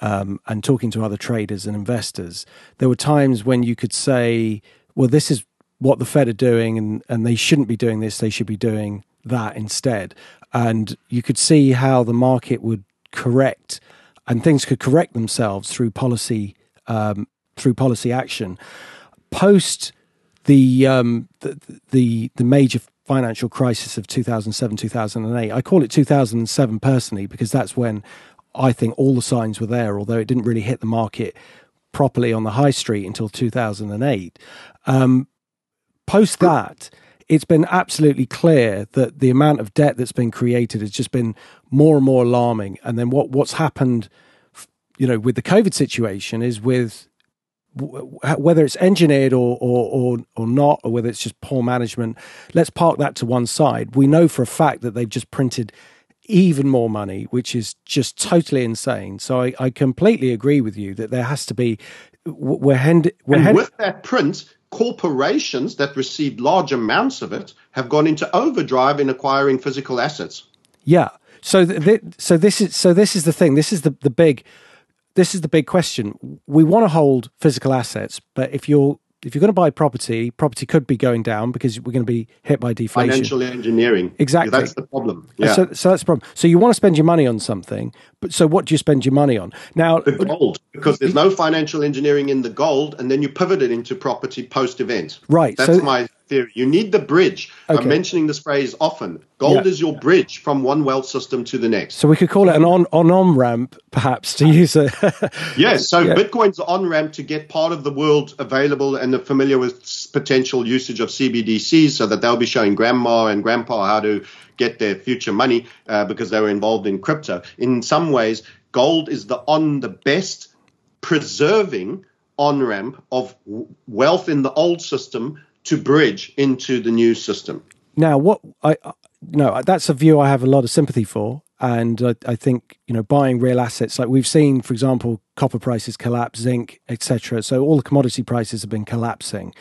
um, and talking to other traders and investors, there were times when you could say, well, this is what the Fed are doing, and, and they shouldn't be doing this, they should be doing that instead. And you could see how the market would correct and things could correct themselves through policy um, through policy action. Post the, um, the the the major financial crisis of 2007 2008 i call it 2007 personally because that's when i think all the signs were there although it didn't really hit the market properly on the high street until 2008 um, post that it's been absolutely clear that the amount of debt that's been created has just been more and more alarming. And then what what's happened you know with the covid situation is with whether it's engineered or, or, or or not, or whether it's just poor management, let's park that to one side. We know for a fact that they've just printed even more money, which is just totally insane. So I, I completely agree with you that there has to be. We're, hand, we're and with that print, corporations that received large amounts of it have gone into overdrive in acquiring physical assets. Yeah. So th- th- so this is so this is the thing. This is the the big this is the big question. We want to hold physical assets, but if you're if you're going to buy property, property could be going down because we're going to be hit by deflation. Financial engineering. Exactly. That's the problem. Yeah. So, so that's the problem. So you want to spend your money on something, but so what do you spend your money on? Now, the gold, because there's no financial engineering in the gold, and then you pivot it into property post event. Right. That's so, my theory. You need the bridge. Okay. I'm mentioning this phrase often. Gold yeah. is your bridge from one wealth system to the next. So we could call it an on on on ramp, perhaps, to use it. yes. So yeah. Bitcoin's on ramp to get part of the world available and familiar with potential usage of CBDCs, so that they'll be showing grandma and grandpa how to get their future money uh, because they were involved in crypto. In some ways, gold is the on the best preserving on ramp of wealth in the old system to bridge into the new system. Now, what I no, that's a view I have a lot of sympathy for, and I, I think you know buying real assets like we've seen, for example, copper prices collapse, zinc, etc. So all the commodity prices have been collapsing,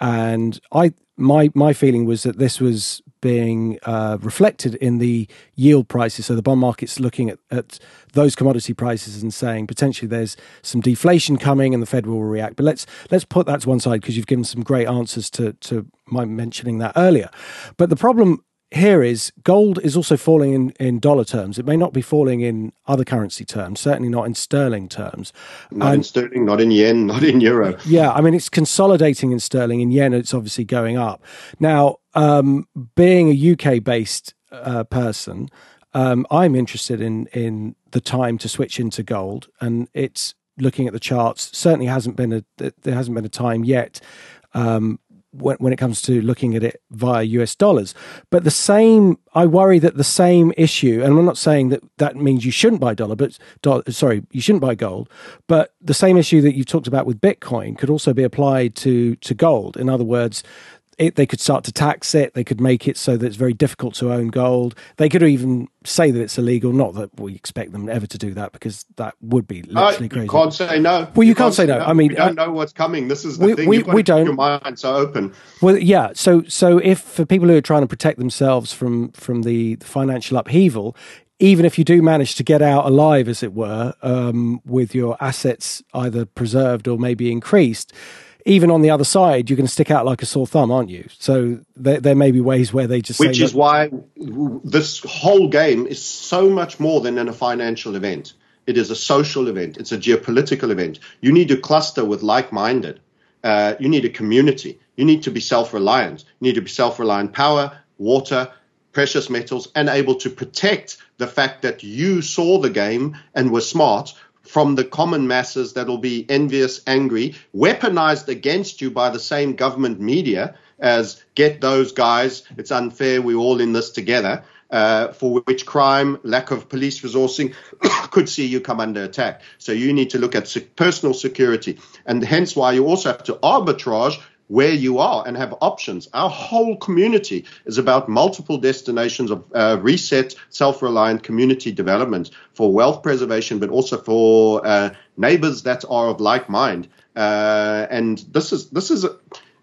and I my my feeling was that this was being uh, reflected in the yield prices. So the bond market's looking at, at those commodity prices and saying potentially there's some deflation coming and the Fed will react. But let's let's put that to one side because you've given some great answers to to my mentioning that earlier. But the problem here is gold is also falling in, in dollar terms. It may not be falling in other currency terms, certainly not in sterling terms. Not in sterling, not in yen, not in euro. Yeah, I mean, it's consolidating in sterling. In yen, it's obviously going up. Now, um, being a UK based uh, person, um, I'm interested in, in the time to switch into gold. And it's looking at the charts, certainly hasn't been a, there hasn't been a time yet um, when, when it comes to looking at it via US dollars. But the same, I worry that the same issue, and I'm not saying that that means you shouldn't buy dollar, but do, sorry, you shouldn't buy gold. But the same issue that you've talked about with Bitcoin could also be applied to to gold. In other words, it, they could start to tax it. They could make it so that it's very difficult to own gold. They could even say that it's illegal. Not that we expect them ever to do that because that would be literally uh, crazy. Can't say no. Well, you, you can't, can't, say no. no. I mean, we don't know what's coming. This is the we, thing. We, we don't. Your minds are open. Well, yeah. So, so if for people who are trying to protect themselves from from the financial upheaval, even if you do manage to get out alive, as it were, um, with your assets either preserved or maybe increased even on the other side, you're going to stick out like a sore thumb, aren't you? So there, there may be ways where they just which say, is why this whole game is so much more than a financial event. It is a social event. It's a geopolitical event. You need to cluster with like-minded. Uh, you need a community. You need to be self-reliant. You need to be self-reliant. Power, water, precious metals, and able to protect the fact that you saw the game and were smart from the common masses that'll be envious, angry, weaponized against you by the same government media as get those guys, it's unfair, we're all in this together. Uh, for which crime, lack of police resourcing could see you come under attack. So you need to look at personal security, and hence why you also have to arbitrage where you are and have options. Our whole community is about multiple destinations of uh, reset, self reliant community development for wealth preservation, but also for uh, neighbors that are of like mind. Uh, and this is, this is, a,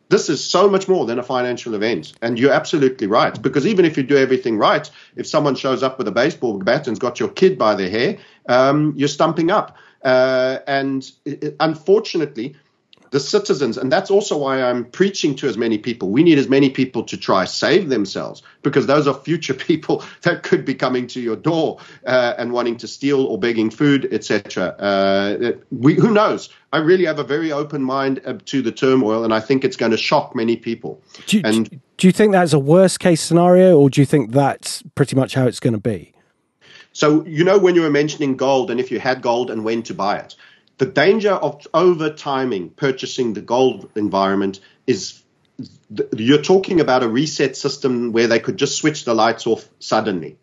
this is so much more than a financial event. And you're absolutely right. Because even if you do everything right, if someone shows up with a baseball bat and's got your kid by the hair, um, you're stumping up. Uh, and it, unfortunately, the citizens, and that's also why I'm preaching to as many people. We need as many people to try save themselves because those are future people that could be coming to your door uh, and wanting to steal or begging food, etc. Uh, who knows? I really have a very open mind uh, to the turmoil, and I think it's going to shock many people. Do you, and, do you think that's a worst case scenario, or do you think that's pretty much how it's going to be? So, you know, when you were mentioning gold and if you had gold and when to buy it, the danger of over timing purchasing the gold environment is you're talking about a reset system where they could just switch the lights off suddenly.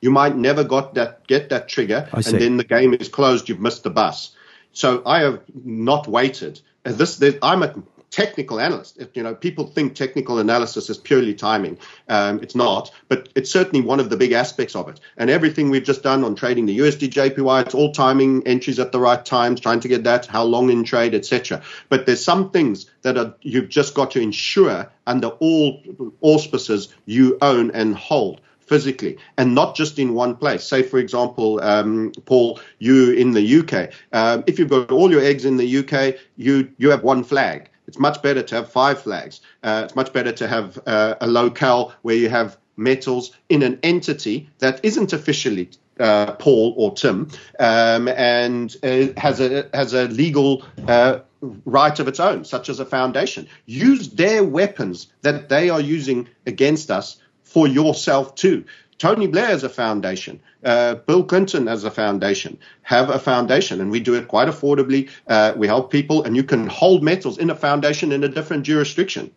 You might never got that get that trigger, and then the game is closed. You've missed the bus. So I have not waited. Uh, this, I'm a technical analyst. You know, people think technical analysis is purely timing. Um, it's not, but it's certainly one of the big aspects of it. And everything we've just done on trading the USD JPY, it's all timing, entries at the right times, trying to get that, how long in trade, etc. But there's some things that are, you've just got to ensure under all auspices you own and hold physically and not just in one place. Say, for example, um, Paul, you in the UK. Um, if you've got all your eggs in the UK, you you have one flag. It's much better to have five flags. Uh, it's much better to have uh, a locale where you have metals in an entity that isn't officially uh, Paul or Tim um, and has a has a legal uh, right of its own, such as a foundation. Use their weapons that they are using against us for yourself too. Tony Blair has a foundation. Uh, Bill Clinton as a foundation. Have a foundation, and we do it quite affordably. Uh, we help people, and you can hold metals in a foundation in a different jurisdiction.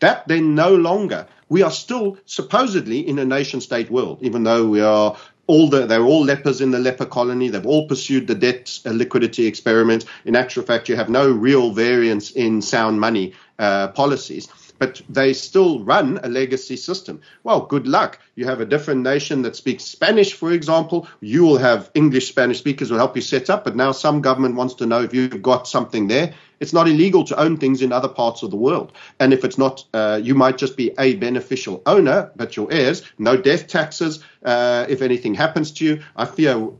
That then no longer. We are still supposedly in a nation state world, even though we are all the, they're all lepers in the leper colony. They've all pursued the debt uh, liquidity experiment. In actual fact, you have no real variance in sound money uh, policies but they still run a legacy system. Well, good luck. You have a different nation that speaks Spanish, for example. You will have English Spanish speakers will help you set up, but now some government wants to know if you've got something there. It's not illegal to own things in other parts of the world. And if it's not, uh, you might just be a beneficial owner, but your heirs, no death taxes. Uh, if anything happens to you, I fear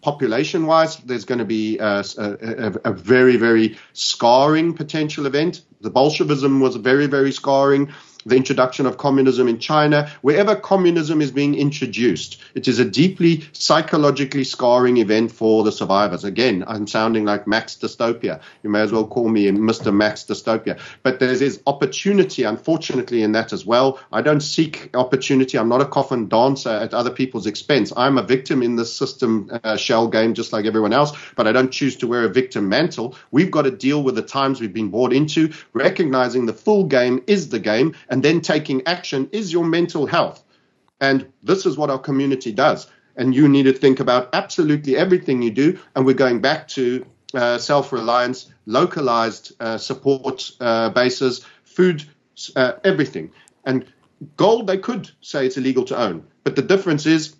population wise, there's going to be uh, a, a, a, very, very scarring potential event. The Bolshevism was very, very scarring the introduction of communism in China, wherever communism is being introduced, it is a deeply psychologically scarring event for the survivors. Again, I'm sounding like Max Dystopia. You may as well call me Mr. Max Dystopia. But there is opportunity, unfortunately, in that as well. I don't seek opportunity. I'm not a coffin dancer at other people's expense. I'm a victim in this system uh, shell game, just like everyone else, but I don't choose to wear a victim mantle. We've got to deal with the times we've been brought into, recognizing the full game is the game and then taking action is your mental health. And this is what our community does. And you need to think about absolutely everything you do. And we're going back to uh, self reliance, localized uh, support uh, bases, food uh, everything. And gold, they could say it's illegal to own. But the difference is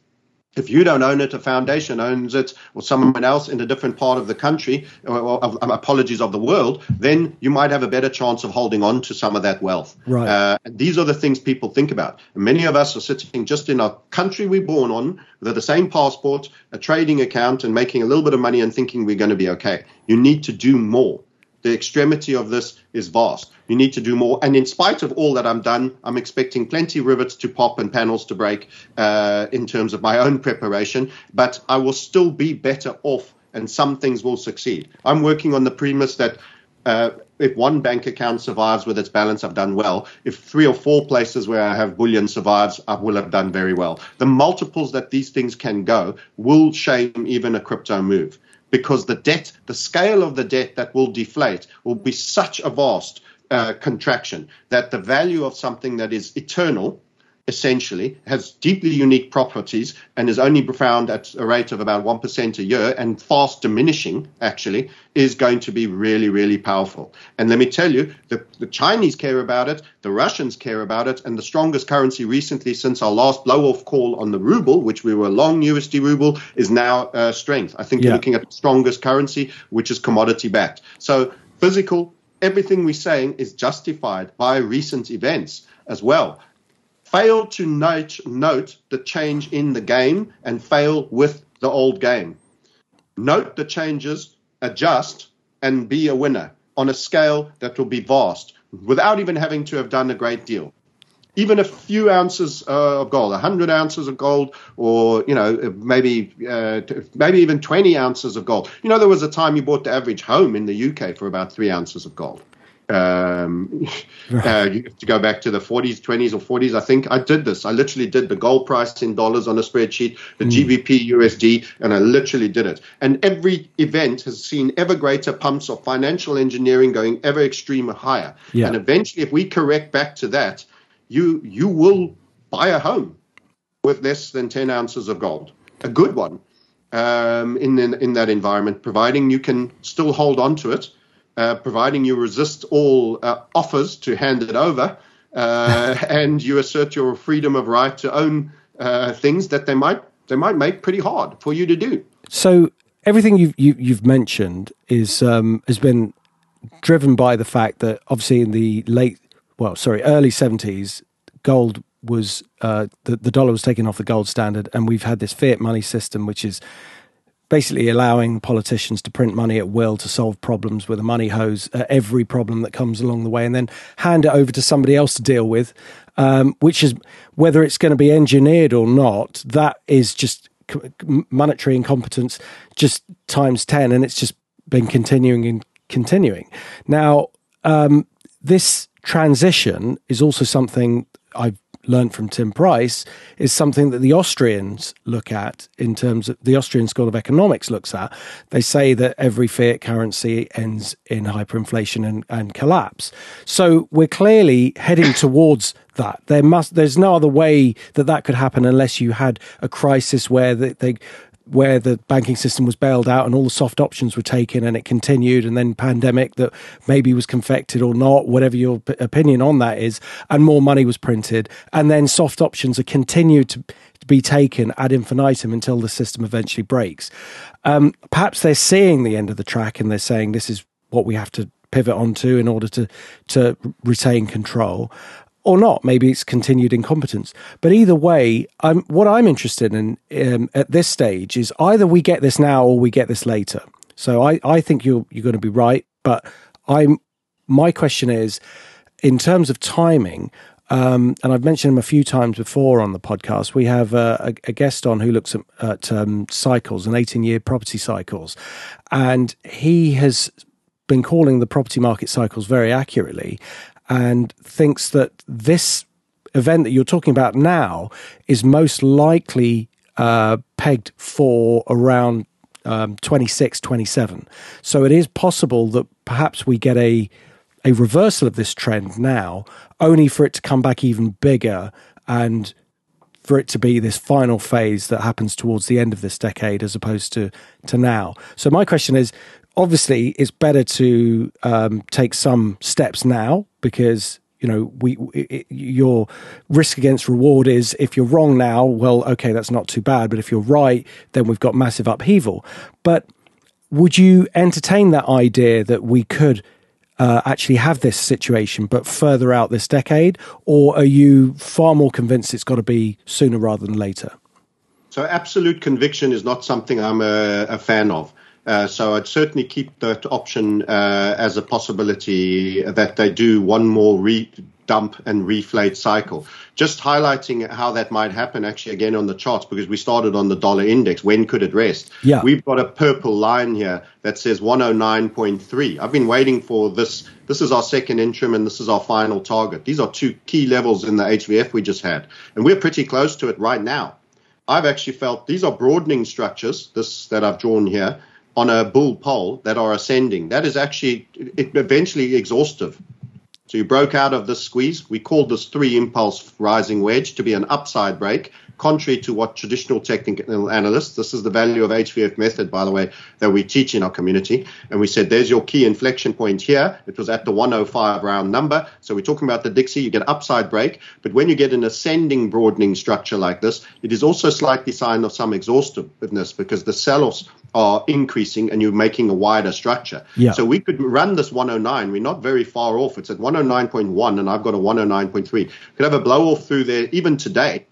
if you don't own it, a foundation owns it, or someone else in a different part of the country, or, or apologies of the world, then you might have a better chance of holding on to some of that wealth. Right. Uh, and these are the things people think about. Many of us are sitting just in our country we're born on with the same passport, a trading account, and making a little bit of money and thinking we're going to be okay. You need to do more the extremity of this is vast. You need to do more. And in spite of all that I'm done, I'm expecting plenty rivets to pop and panels to break uh, in terms of my own preparation. But I will still be better off, and some things will succeed. I'm working on the premise that. Uh, if one bank account survives with its balance, I've done well. If three or four places where I have bullion survives, I will have done very well. The multiples that these things can go will shame even a crypto move because the debt, the scale of the debt that will deflate will be such a vast uh, contraction that the value of something that is eternal essentially has deeply unique properties and is only found at a rate of about 1% a year and fast diminishing actually is going to be really really powerful. And let me tell you the, the chinese care about it the russians care about it and the strongest currency recently since our last blow off call on the ruble which we were long usd ruble is now uh, strength. I think yeah. you're looking at the strongest currency which is commodity backed. So physical everything we're saying is justified by recent events as well fail to note, note the change in the game and fail with the old game. Note the changes, adjust, and be a winner on a scale that will be vast without even having to have done a great deal. Even a few ounces uh, of gold, 100 ounces of gold, or you know maybe uh, maybe even 20 ounces of gold. You know there was a time you bought the average home in the UK for about three ounces of gold um, uh, to go back to the 40s, 20s, or 40s. I think I did this. I literally did the gold price in dollars on a spreadsheet, the mm. GBP USD, and I literally did it. And every event has seen ever greater pumps of financial engineering going ever extreme higher. Yeah. And eventually, if we correct back to that, you you will buy a home with less than 10 ounces of gold, a good one. Um, in, in in that environment, providing you can still hold on to it, uh, providing you resist all uh, offers to hand it over, uh, and you assert your freedom of right to own uh, things that they might they might make pretty hard for you to do. So everything you've you, have you have mentioned is um, has been driven by the fact that obviously in the late well sorry early seventies gold was uh, the the dollar was taken off the gold standard and we've had this fiat money system which is basically allowing politicians to print money at will to solve problems with a money hose, every problem that comes along the way, and then hand it over to somebody else to deal with. Um, which is whether it's going to be engineered or not, that is just monetary incompetence just times 10 and it's just been continuing and continuing now um, this transition is also something i've learned from Tim Price is something that the Austrians look at in terms of the Austrian School of Economics looks at. They say that every fiat currency ends in hyperinflation and, and collapse. So we're clearly heading towards that. There must, there's no other way that that could happen unless you had a crisis where they, they where the banking system was bailed out and all the soft options were taken and it continued and then pandemic that maybe was confected or not whatever your p- opinion on that is and more money was printed. And then soft options are continued to, be taken ad infinitum until the system eventually breaks. Um, perhaps they're seeing the end of the track and they're saying this is what we have to pivot onto in order to to retain control or not. Maybe it's continued incompetence. But either way, I'm, what I'm interested in um, at this stage is either we get this now or we get this later. So I, I think you're you're going to be right. But I'm my question is, in terms of timing. Um, and I've mentioned him a few times before on the podcast. We have a, a guest on who looks at, at um, cycles and 18 year property cycles. And he has been calling the property market cycles very accurately and thinks that this event that you're talking about now is most likely uh, pegged for around um, 26, 27. So it is possible that perhaps we get a a reversal of this trend now, only for it to come back even bigger and for it to be this final phase that happens towards the end of this decade as opposed to to now. So my question is obviously it's better to um, take some steps now because you know, we it, your risk against reward is if you're wrong now, well, okay, that's not too bad. But if you're right, then we've got massive upheaval. But would you entertain that idea that we could uh, actually have this situation, but further out this decade, or are you far more convinced it's got to be sooner rather than later? So, absolute conviction is not something I'm a, a fan of. Uh, so I'd certainly keep that option uh, as a possibility that they do one more re- dump and reflate cycle. Just highlighting how that might happen actually again on the charts because we started on the dollar index. When could it rest? Yeah. We've got a purple line here that says 109.3. I've been waiting for this. This is our second interim and this is our final target. These are two key levels in the HVF we just had. And we're pretty close to it right now. I've actually felt these are broadening structures, this that I've drawn here on a bull pole that are ascending. That is actually it, eventually exhaustive. So you broke out of this squeeze. We called this three impulse rising wedge to be an upside break, contrary to what traditional technical analysts, this is the value of HVF method, by the way, that we teach in our community. And we said, there's your key inflection point here. It was at the 105 round number. So we're talking about the Dixie, you get upside break. But when you get an ascending broadening structure like this, it is also slightly sign of some exhaustiveness because the sell-offs are increasing and you're making a wider structure. Yeah. So we could run this 109. We're not very far off. It's at 109.1 and I've got a 109.3. Could have a blow off through there even today.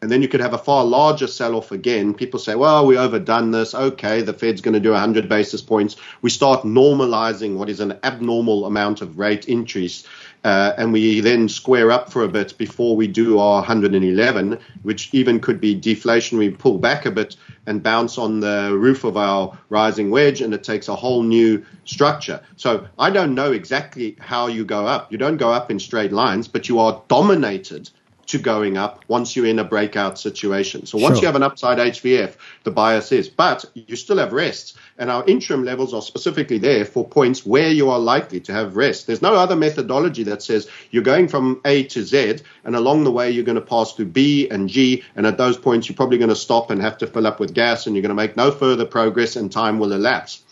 And then you could have a far larger sell off again. People say, well, we overdone this. Okay, the Fed's going to do 100 basis points. We start normalizing what is an abnormal amount of rate increase. Uh, and we then square up for a bit before we do our 111, which even could be deflationary, pull back a bit and bounce on the roof of our rising wedge, and it takes a whole new structure. So I don't know exactly how you go up. You don't go up in straight lines, but you are dominated to going up once you're in a breakout situation. So once Sure. you have an upside HVF, the bias is, but you still have rests. And our interim levels are specifically there for points where you are likely to have rest. There's no other methodology that says you're going from A to Z, and along the way you're going to pass through B and G, and at those points you're probably going to stop and have to fill up with gas, and you're going to make no further progress, and time will elapse.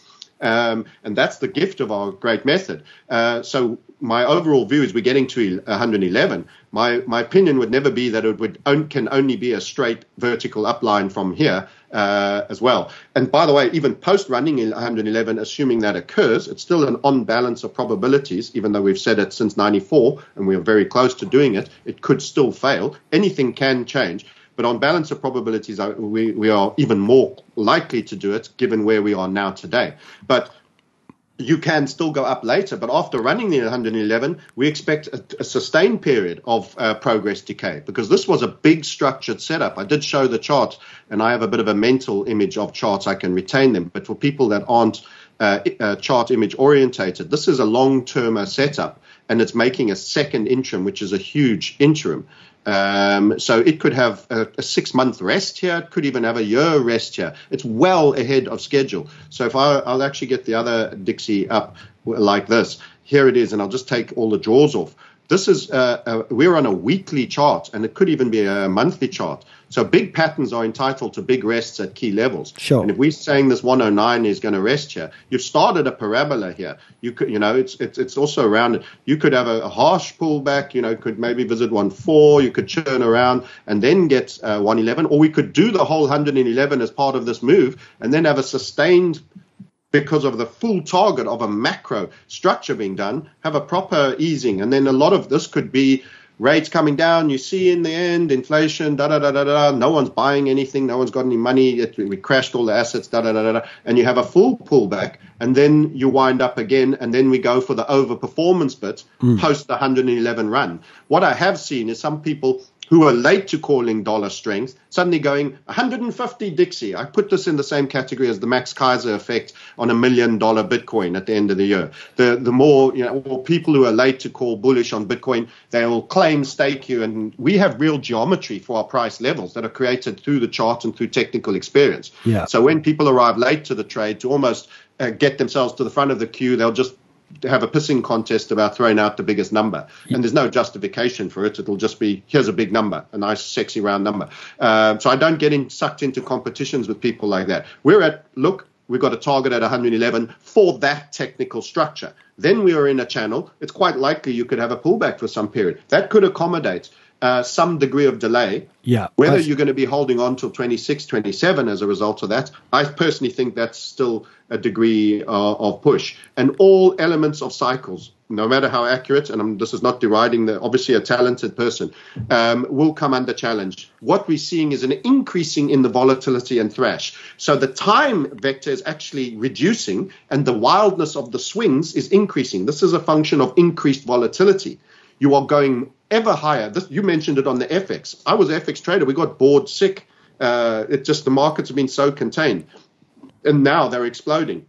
Um, and that's the gift of our great method. Uh, so my overall view is we're getting to 111. My my opinion would never be that it would on, can only be a straight vertical upline from here uh, as well. And by the way, even post running in 111, assuming that occurs, it's still an on balance of probabilities. Even though we've said it since 94 and we are very close to doing it, it could still fail. Anything can change. But on balance of probabilities, uh, we, we are even more likely to do it given where we are now today. But you can still go up later. But after running the 111, we expect a, a sustained period of uh, progress decay because this was a big structured setup. I did show the chart, and I have a bit of a mental image of charts. I can retain them. But for people that aren't uh, uh, chart image orientated, this is a long term setup, and it's making a second interim, which is a huge interim. Um, so it could have a, a six month rest here. It could even have a year rest here. It's well ahead of schedule. So if I, I'll actually get the other Dixie up like this, here it is, and I'll just take all the draws off. This is uh, uh, we're on a weekly chart, and it could even be a monthly chart. So big patterns are entitled to big rests at key levels. Sure. And if we're saying this 109 is going to rest here, you've started a parabola here. You could, you know, it's it's it's also around. You could have a, a harsh pullback. You know, could maybe visit 1.4. You could churn around and then get uh, 111, or we could do the whole 111 as part of this move, and then have a sustained because of the full target of a macro structure being done, have a proper easing. And then a lot of this could be rates coming down. You see in the end, inflation, da da da da da. No one's buying anything. No one's got any money. It, we crashed all the assets, da da da da. da. And you have a full pullback. And then you wind up again. And then we go for the overperformance bit hmm. post the 111 run. What I have seen is some people who are late to calling dollar strength, suddenly going 150 Dixie. I put this in the same category as the Max Keiser effect on a million dollar Bitcoin at the end of the year. The the more you know, or people who are late to call bullish on Bitcoin, they will claim stake you, and we have real geometry for our price levels that are created through the chart and through technical experience. Yeah. So when people arrive late to the trade to almost uh, get themselves to the front of the queue, they'll just have a pissing contest about throwing out the biggest number. And there's no justification for it. It'll just be here's a big number, a nice, sexy round number. Uh, so I don't get in, sucked into competitions with people like that. We're at look. We've got a target at 111 for that technical structure. Then we are in a channel. It's quite likely you could have a pullback for some period. That could accommodate uh, some degree of delay. Yeah. Whether you're going to be holding on till 26, 27 as a result of that, I personally think that's still a degree uh, of push. And all elements of cycles, no matter how accurate, and I'm, this is not deriding the obviously a talented person, um, will come under challenge. What we're seeing is an increasing in the volatility and thrash. So the time vector is actually reducing, and the wildness of the swings is increasing. This is a function of increased volatility. You are going ever higher. This, you mentioned it on the FX. I was FX trader. We got bored sick. Uh, it just the markets have been so contained, and now they're exploding.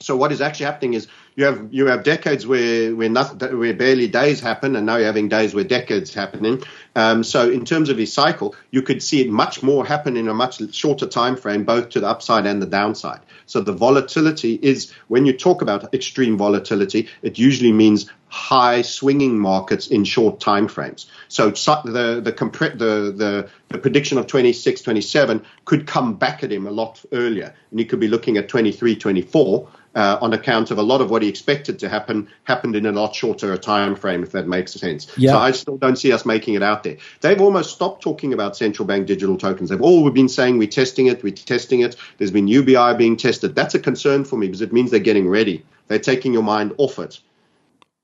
So what is actually happening is you have you have decades where where nothing where barely days happen, and now you're having days where decades happening. Um, so in terms of his cycle, you could see it much more happen in a much shorter time frame, both to the upside and the downside. So the volatility is when you talk about extreme volatility, it usually means high swinging markets in short time frames. So the the the the, the prediction of 26, 27 could come back at him a lot earlier, and he could be looking at 23, 24 uh, on account of a lot of what he expected to happen happened in a lot shorter time frame, if that makes sense. Yeah. So I still don't see us making it out there. They've almost stopped talking about central bank digital tokens. They've all been saying we're testing it, we're testing it. There's been UBI being tested. That's a concern for me because it means they're getting ready. They're taking your mind off it.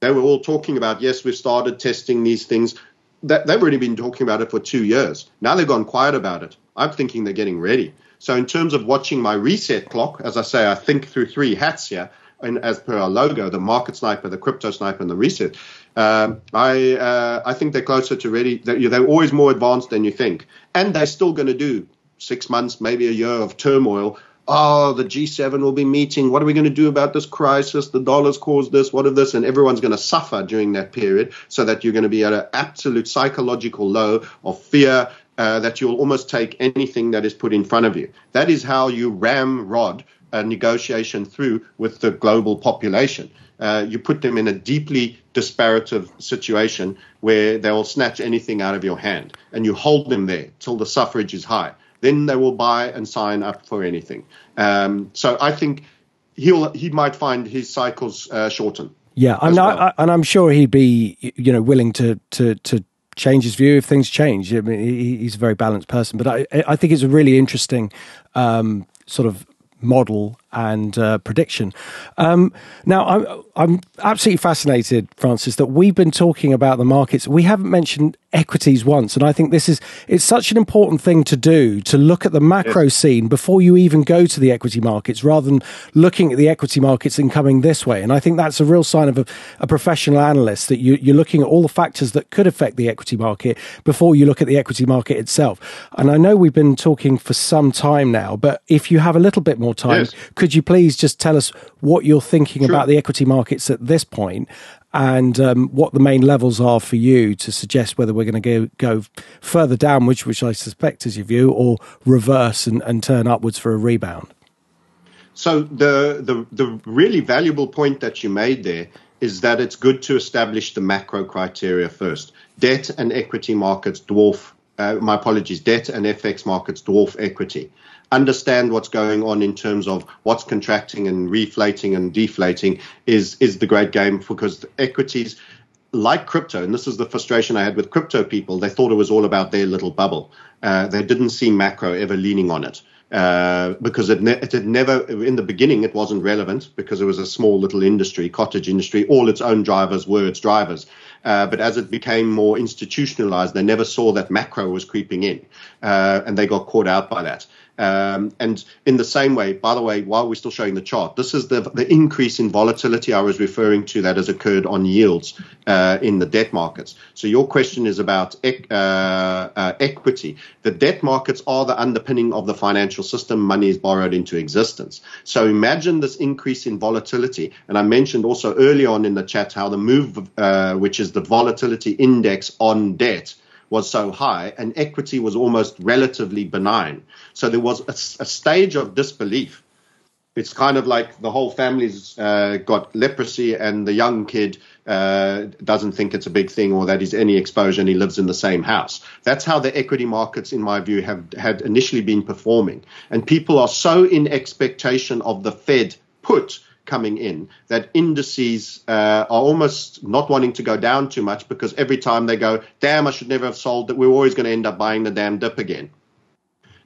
They were all talking about, yes, we've started testing these things. That, they've already been talking about it for two years. Now they've gone quiet about it. I'm thinking they're getting ready. So in terms of watching my reset clock, as I say, I think through three hats here, and as per our logo, the market sniper, the crypto sniper, and the reset. Um, I uh, I think they're closer to ready. They're, they're always more advanced than you think, and they're still going to do six months, maybe a year of turmoil. Oh, the G7 will be meeting. What are we going to do about this crisis? The dollars caused this. What of this? And everyone's going to suffer during that period, so that you're going to be at an absolute psychological low of fear, uh, that you'll almost take anything that is put in front of you. That is how you ramrod a negotiation through with the global population. Uh, you put them in a deeply disparative situation where they will snatch anything out of your hand, and you hold them there till the suffrage is high. Then they will buy and sign up for anything. Um, so I think he'll he might find his cycles uh, shorten. Yeah, I'm well. I, and I'm sure he'd be you know willing to to to change his view if things change. I mean, he's a very balanced person, but I, I think it's a really interesting um, sort of model and uh, prediction. Um, now, I'm, I'm absolutely fascinated, Francis, that we've been talking about the markets. We haven't mentioned equities once, and I think this is it's such an important thing to do to look at the macro yes. scene before you even go to the equity markets, rather than looking at the equity markets and coming this way. And I think that's a real sign of a, a professional analyst that you, you're looking at all the factors that could affect the equity market before you look at the equity market itself. And I know we've been talking for some time now, but if you have a little bit more time, yes. Could you please just tell us what you're thinking sure. about the equity markets at this point and um, what the main levels are for you to suggest whether we're going to go, go further downwards, which, which I suspect is your view, or reverse and, and turn upwards for a rebound? So the, the the really valuable point that you made there is that it's good to establish the macro criteria first. Debt and equity markets dwarf. Uh, my apologies. Debt and FX markets dwarf equity understand what's going on in terms of what's contracting and reflating and deflating is is the great game because equities like crypto, and this is the frustration I had with crypto people, they thought it was all about their little bubble. Uh, they didn't see macro ever leaning on it. Uh, because it, ne- it had never, in the beginning, it wasn't relevant because it was a small little industry, cottage industry. All its own drivers were its drivers. Uh, but as it became more institutionalized, they never saw that macro was creeping in, uh, and they got caught out by that. Um, and in the same way, by the way, while we're still showing the chart, this is the, the increase in volatility I was referring to that has occurred on yields uh, in the debt markets. So your question is about uh, uh, equity. The debt markets are the underpinning of the financial system. Money is borrowed into existence. So imagine this increase in volatility. And I mentioned also early on in the chat how the move, uh, which is the volatility index on debt, was so high and equity was almost relatively benign. So there was a, a stage of disbelief. It's kind of like the whole family's uh, got leprosy and the young kid uh, doesn't think it's a big thing or that he's any exposure and he lives in the same house. That's how the equity markets, in my view, have had initially been performing. And people are so in expectation of the Fed put coming in that indices uh, are almost not wanting to go down too much because every time they go, damn, I should never have sold that, we're always going to end up buying the damn dip again.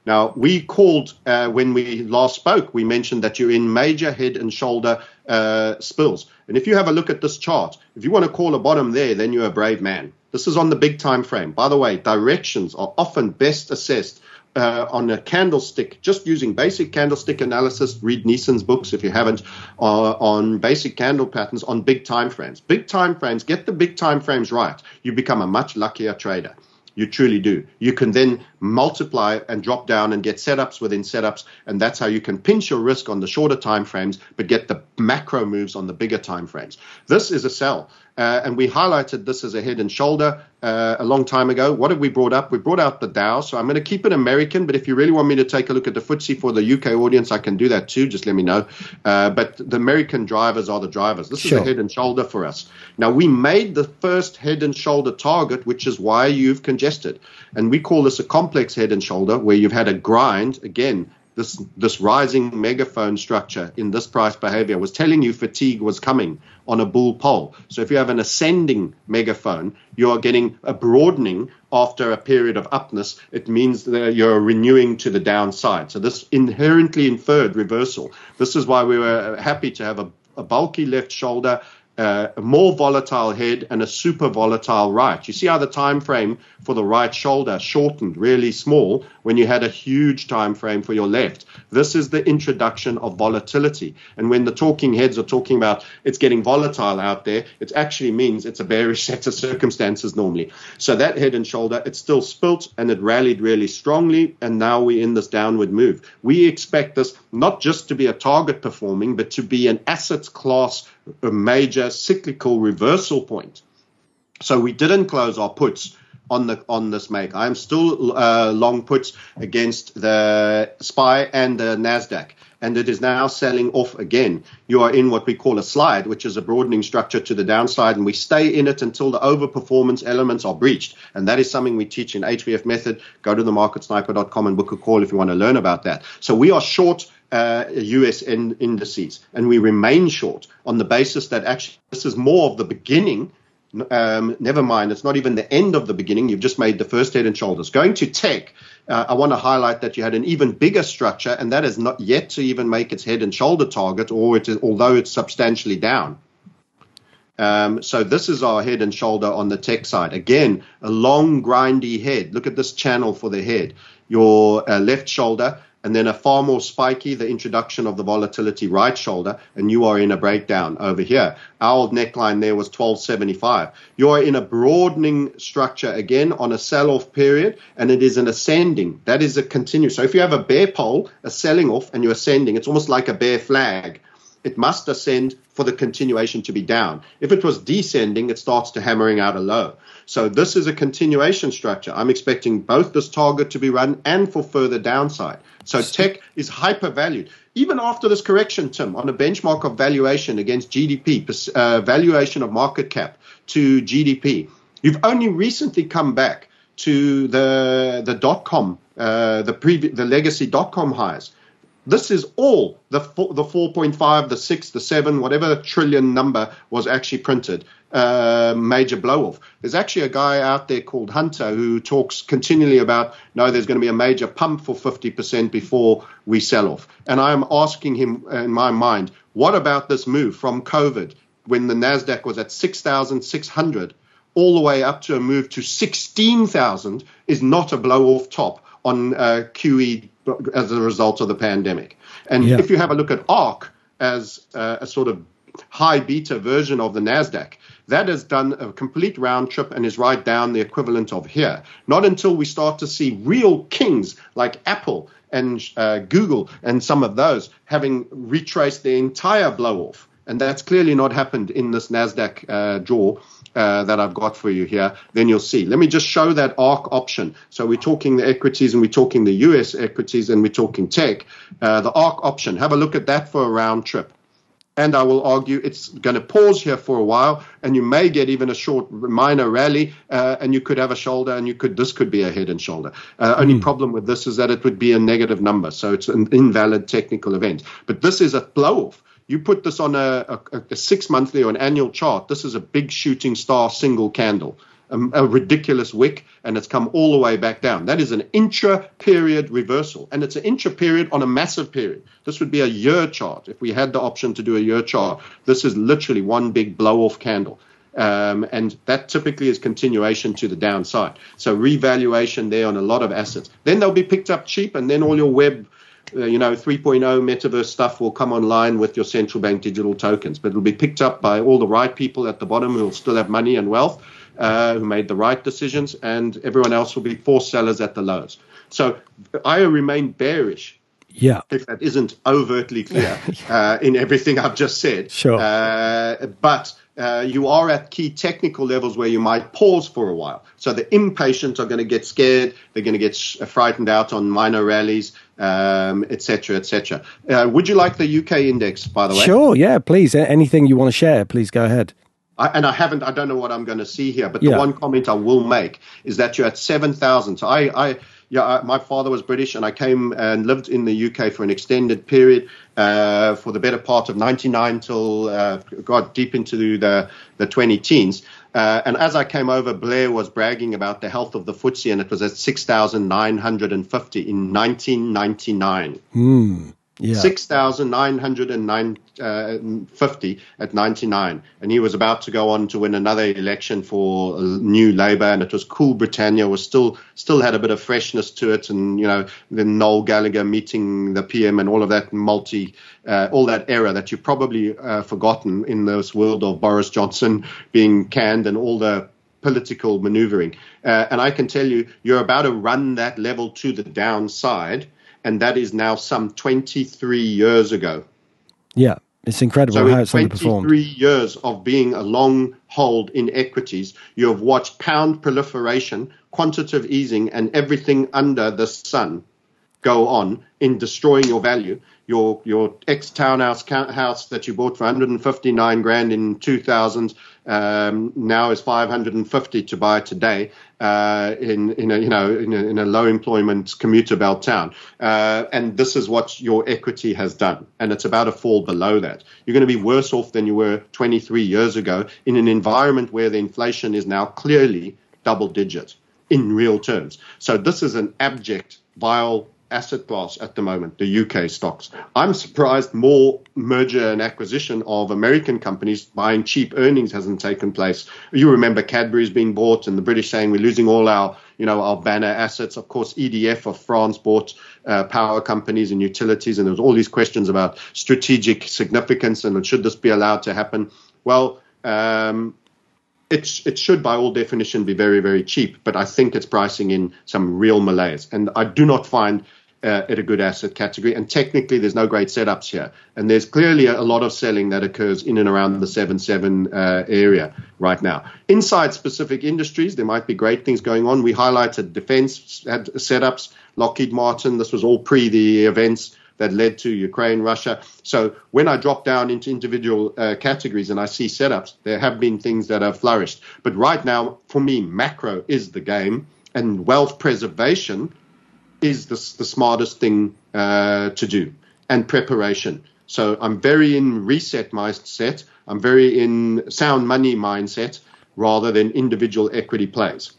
Now, we called uh, when we last spoke, we mentioned that you're in major head and shoulder uh, spills. And if you have a look at this chart, if you want to call a bottom there, then you're a brave man. This is on the big time frame. By the way, directions are often best assessed uh, on a candlestick, just using basic candlestick analysis. Read Nison's books if you haven't uh, on basic candle patterns on big time frames. Big time frames, get the big time frames right. You become a much luckier trader. You truly do. You can then multiply and drop down and get setups within setups, and that's how you can pinch your risk on the shorter time frames, but get the macro moves on the bigger time frames. This is a sell. Uh, and we highlighted this as a head and shoulder uh, a long time ago. What have we brought up? We brought out the Dow. So I'm going to keep it American, but if you really want me to take a look at the FTSE for the UK audience, I can do that too. Just let me know. Uh, but the American drivers are the drivers. This sure. is a head and shoulder for us. Now, we made the first head and shoulder target, which is why you've congested. And we call this a complex head and shoulder, where you've had a grind, again, this this rising megaphone structure in this price behavior was telling you fatigue was coming on a bull pole. So if you have an ascending megaphone, you are getting a broadening after a period of upness. It means that you're renewing to the downside. So this inherently inferred reversal. This is why we were happy to have a, a bulky left shoulder a more volatile head and a super volatile right. You see how the time frame for the right shoulder shortened really small when you had a huge time frame for your left. This is the introduction of volatility. And when the talking heads are talking about it's getting volatile out there, it actually means it's a bearish set of circumstances normally. So that head and shoulder, it still spilt and it rallied really strongly. And now we're in this downward move. We expect this not just to be a target performing, but to be an asset class a major cyclical reversal point. So we didn't close our puts on the on this make. I'm still uh, long puts against the SPY and the Nasdaq, and it is now selling off again. You are in what we call a slide, which is a broadening structure to the downside, and we stay in it until the overperformance elements are breached. And that is something we teach in HVF method. Go to themarketsniper.com and book a call if you want to learn about that. So we are short uh, US in, indices, and we remain short on the basis that actually this is more of the beginning. Um, never mind, it's not even the end of the beginning. You've just made the first head and shoulders. Going to tech, uh, I want to highlight that you had an even bigger structure, and that is not yet to even make its head and shoulder target, or it is, although it's substantially down. Um, so this is our head and shoulder on the tech side. Again, a long, grindy head. Look at this channel for the head. Your uh, left shoulder and then a far more spiky, the introduction of the volatility right shoulder, and you are in a breakdown over here. Our neckline there was 1275. You are in a broadening structure again on a sell off period, and it is an ascending. That is a continuous. So if you have a bear pole, a selling off, and you're ascending, it's almost like a bear flag. It must ascend for the continuation to be down. If it was descending, it starts to hammering out a low. So this is a continuation structure. I'm expecting both this target to be run and for further downside. So tech is hypervalued. Even after this correction, Tim, on a benchmark of valuation against GDP, uh, valuation of market cap to GDP, you've only recently come back to the the dot com, uh, the previous, the legacy dot com highs. This is all the the 4.5, the 6, the 7, whatever trillion number was actually printed. Uh, major blow off. There's actually a guy out there called Hunter who talks continually about no, there's going to be a major pump for 50% before we sell off. And I'm asking him in my mind, what about this move from COVID when the NASDAQ was at 6,600 all the way up to a move to 16,000 is not a blow off top on uh, QE as a result of the pandemic. And yeah. if you have a look at ARK as uh, a sort of high beta version of the NASDAQ, that has done a complete round trip and is right down the equivalent of here. Not until we start to see real kings like Apple and uh, Google and some of those having retraced the entire blow off. And that's clearly not happened in this NASDAQ uh, draw. Uh, that I've got for you here, then you'll see. Let me just show that ARK option. So we're talking the equities and we're talking the US equities and we're talking tech. Uh, the ARK option, have a look at that for a round trip and I will argue it's going to pause here for a while, and you may get even a short minor rally, uh, and you could have a shoulder, and you could this could be a head and shoulder. Uh, only Hmm. problem with this is that it would be a negative number, so it's an invalid technical event. But this is a blow off. You put this on a, a, a six monthly or an annual chart. This is a big shooting star single candle um, a ridiculous wick and it's come all the way back down. That is an intra period reversal. And it's an intra period on a massive period. This would be a year chart. If we had the option to do a year chart, this is literally one big blow off candle. Um, and that typically is continuation to the downside. So revaluation there on a lot of assets. Then they'll be picked up cheap, and then all your web uh, you know, 3.0 metaverse stuff will come online with your central bank digital tokens, but it'll be picked up by all the right people at the bottom who will still have money and wealth, uh, who made the right decisions, and everyone else will be forced sellers at the lows. So I remain bearish Yeah. if that isn't overtly clear uh, in everything I've just said. Sure. Uh, but uh, you are at key technical levels where you might pause for a while. So the impatient are going to get scared. They're going to get sh- frightened out on minor rallies, um, et cetera, et cetera. Uh, would you like the UK index, by the way? Sure. Yeah. Please. Anything you want to share, please go ahead. I, and I haven't, I don't know what I'm going to see here, but Yeah. the one comment I will make is that you're at 7,000. So I, I, yeah, I, my father was British and I came and lived in the UK for an extended period uh, for the better part of 99 till uh, got deep into the, the 20 teens. Uh, and as I came over, Blair was bragging about the health of the FTSE and it was at 6,950 in 1999. Yeah. 6,950 at 99. And he was about to go on to win another election for uh, New Labour. And it was cool. Britannia was still still had a bit of freshness to it. And, you know, then Noel Gallagher meeting the PM and all of that multi, uh, all that era that you've probably uh, forgotten in this world of Boris Johnson being canned and all the political maneuvering. Uh, and I can tell you, you're about to run that level to the downside. And that is now some 23 years ago. Yeah. It's incredible So how in it's underperformed. 23 years of being a long hold in equities, you have watched pound proliferation, quantitative easing, and everything under the sun go on in destroying your value. Your your ex townhouse house that you bought for 159 grand in 2000 um, now is 550 to buy today uh, in in a you know in a, in a low employment commuter belt town. Uh, and this is what your equity has done, and it's about to fall below that. You're going to be worse off than you were 23 years ago in an environment where the inflation is now clearly double digit in real terms. So this is an abject, vile asset class at the moment, the UK stocks. I'm surprised more merger and acquisition of American companies buying cheap earnings hasn't taken place. You remember Cadbury's being bought and the British saying we're losing all our, you know, our banner assets. Of course, EDF of France bought uh, power companies and utilities, and there was all these questions about strategic significance and should this be allowed to happen. Well, um, it should, by all definition, be very, very cheap, but I think it's pricing in some real malaise. And I do not find uh, it a good asset category. And technically, there's no great setups here. And there's clearly a, a lot of selling that occurs in and around the 7 7 uh, area right now. Inside specific industries, there might be great things going on. We highlighted defense had setups, Lockheed Martin. This was all pre the events that led to Ukraine, Russia. So when I drop down into individual uh, categories and I see setups, there have been things that have flourished. But right now, for me, macro is the game, and wealth preservation is the, the smartest thing uh, to do, and preparation. So I'm very in reset mindset. I'm very in sound money mindset rather than individual equity plays.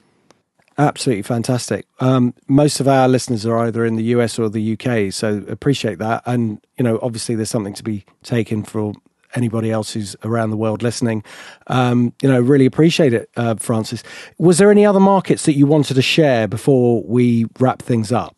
Absolutely fantastic. Um, most of our listeners are either in the US or the UK, so appreciate that. And you know, obviously, there's something to be taken for anybody else who's around the world listening. Um, you know, really appreciate it, uh, Francis. Was there any other markets that you wanted to share before we wrap things up?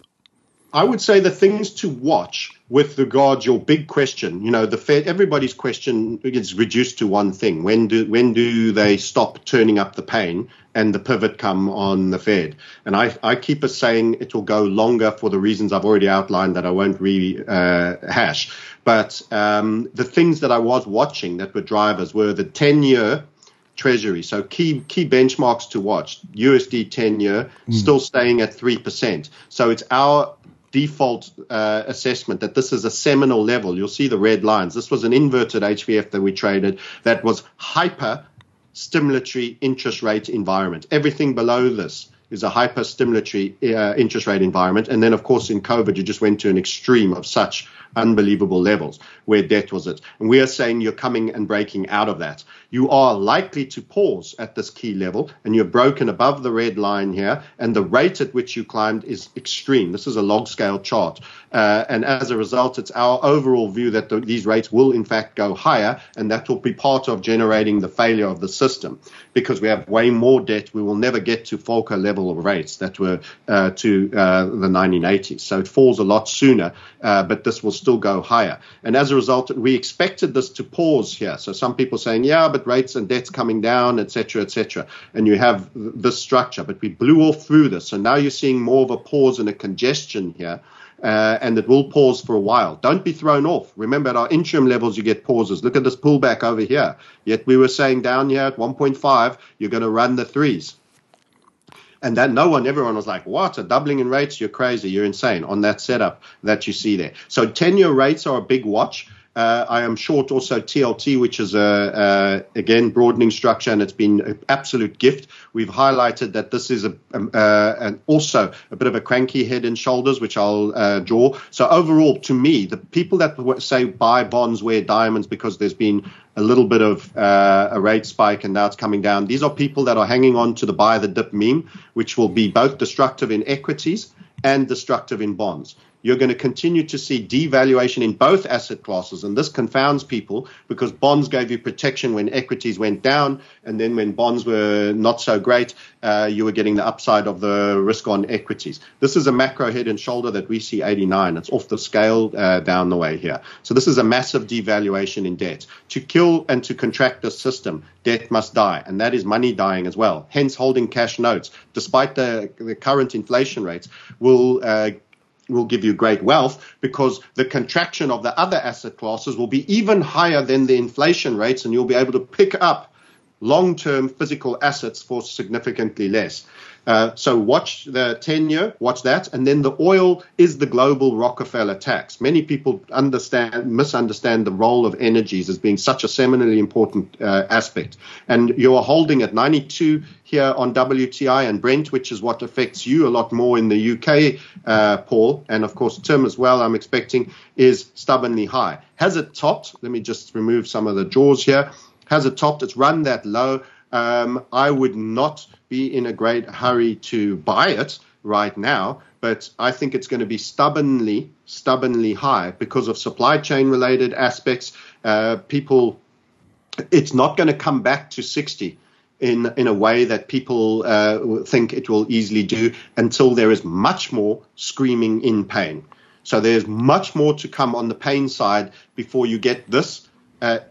I would say the things to watch with regard your big question. You know, the Fed. Everybody's question is reduced to one thing: when do when do they stop turning up the pain and the pivot come on the Fed? And I I keep us saying it will go longer for the reasons I've already outlined that I won't rehash. Uh, but um, the things that I was watching that were drivers were the ten year treasury. So key key benchmarks to watch: USD ten year still staying at three percent. So it's our default uh, assessment that this is a seminal level. You'll see the red lines. This was an inverted HVF that we traded that was hyper stimulatory interest rate environment. Everything below this is a hyper stimulatory uh, interest rate environment. And then, of course, in COVID, you just went to an extreme of such unbelievable levels where debt was it. And we are saying you're coming and breaking out of that. You are likely to pause at this key level and you're broken above the red line here. And the rate at which you climbed is extreme. This is a log scale chart. Uh, and as a result, it's our overall view that the, these rates will in fact go higher. And that will be part of generating the failure of the system because we have way more debt. We will never get to Volcker level of rates that were uh, to uh, the 1980s. So it falls a lot sooner, uh, but this will still go higher. And as a result, we expected this to pause here. So some people saying, yeah, but rates and debts coming down, etc., etc. And you have this structure, but we blew off through this. So now you're seeing more of a pause and a congestion here. Uh, and it will pause for a while. Don't be thrown off. Remember, at our interim levels, you get pauses. Look at this pullback over here. Yet we were saying down here at 1.5, you're going to run the threes. And that no one, everyone was like, what? A doubling in rates? You're crazy. You're insane on that setup that you see there. So 10 year rates are a big watch. Uh, I am short also TLT, which is a, a, again broadening structure, and it's been an absolute gift. We've highlighted that this is a, um, uh, and also a bit of a cranky head and shoulders, which I'll uh, draw. So overall, to me, the people that say buy bonds wear diamonds because there's been a little bit of uh, a rate spike and now it's coming down. These are people that are hanging on to the buy the dip meme, which will be both destructive in equities and destructive in bonds you're going to continue to see devaluation in both asset classes. And this confounds people because bonds gave you protection when equities went down. And then when bonds were not so great, uh, you were getting the upside of the risk on equities. This is a macro head and shoulder that we see 89. It's off the scale uh, down the way here. So this is a massive devaluation in debt. To kill and to contract the system, debt must die. And that is money dying as well. Hence, holding cash notes, despite the, the current inflation rates, will uh, will give you great wealth because the contraction of the other asset classes will be even higher than the inflation rates, and you'll be able to pick up long term physical assets for significantly less. Uh, so watch the 10 year, watch that. And then the oil is the global Rockefeller tax. Many people understand, misunderstand the role of energies as being such a seminally important uh, aspect. And you are holding at 92 here on WTI and Brent, which is what affects you a lot more in the UK, uh, Paul. And of course, Tim as well, I'm expecting, is stubbornly high. Has it topped? Let me just remove some of the jaws here. Has it topped? It's run that low. Um, I would not be in a great hurry to buy it right now, but I think it's going to be stubbornly, stubbornly high because of supply chain related aspects. Uh, people, it's not going to come back to 60 in in a way that people uh, think it will easily do until there is much more screaming in pain. So there's much more to come on the pain side before you get this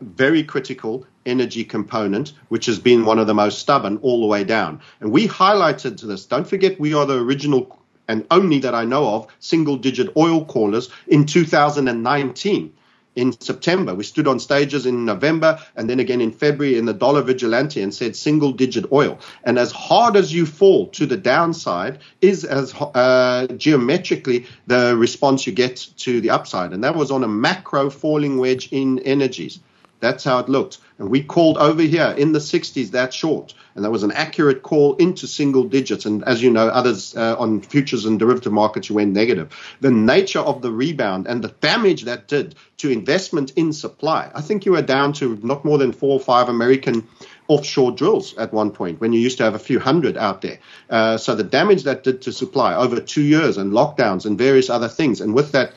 very critical energy component, which has been one of the most stubborn all the way down. And we highlighted this. Don't forget, we are the original and only that I know of single digit oil callers in 2019 in September. We stood on stages in November and then again in February in the dollar vigilante and said single digit oil. And as hard as you fall to the downside is as uh, geometrically the response you get to the upside. And that was on a macro falling wedge in energies. That's how it looked. And we called over here in the 60s that short. And that was an accurate call into single digits. And as you know, others uh, on futures and derivative markets went negative. The nature of the rebound and the damage that did to investment in supply. I think you were down to not more than four or five American offshore drills at one point when you used to have a few hundred out there. Uh, so the damage that did to supply over two years and lockdowns and various other things. And with that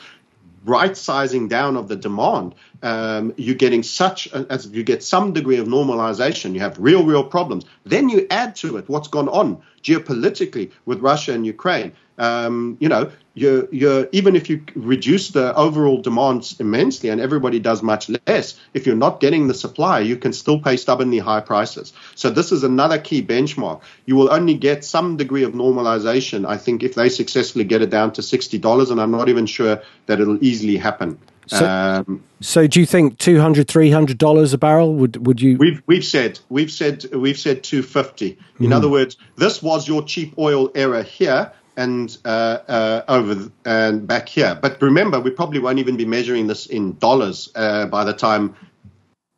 right sizing down of the demand, um, you're getting such as you get some degree of normalization. You have real, real problems. Then you add to it what's gone on geopolitically with Russia and Ukraine. Um, you know, you're, you're, even if you reduce the overall demands immensely and everybody does much less, if you're not getting the supply, you can still pay stubbornly high prices. So this is another key benchmark. You will only get some degree of normalization, I think, if they successfully get it down to $60, and I'm not even sure that it'll easily happen. So, um, so do you think 200 300 dollars a barrel would would you We've we've said we've said we've said 250. In mm. other words, this was your cheap oil era here and uh, uh, over and back here. But remember, we probably won't even be measuring this in dollars uh, by the time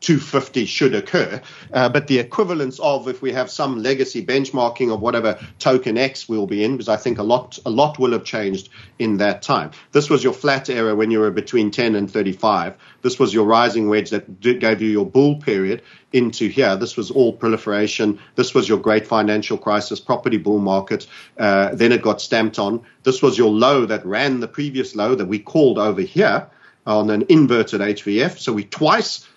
250 should occur. Uh, but the equivalence of if we have some legacy benchmarking of whatever token X will be in, because I think a lot a lot will have changed in that time. This was your flat era when you were between 10 and 35. This was your rising wedge that gave you your bull period into here. This was all proliferation. This was your great financial crisis, property bull market. Uh, then it got stamped on. This was your low that ran the previous low that we called over here on an inverted HVF. So we twice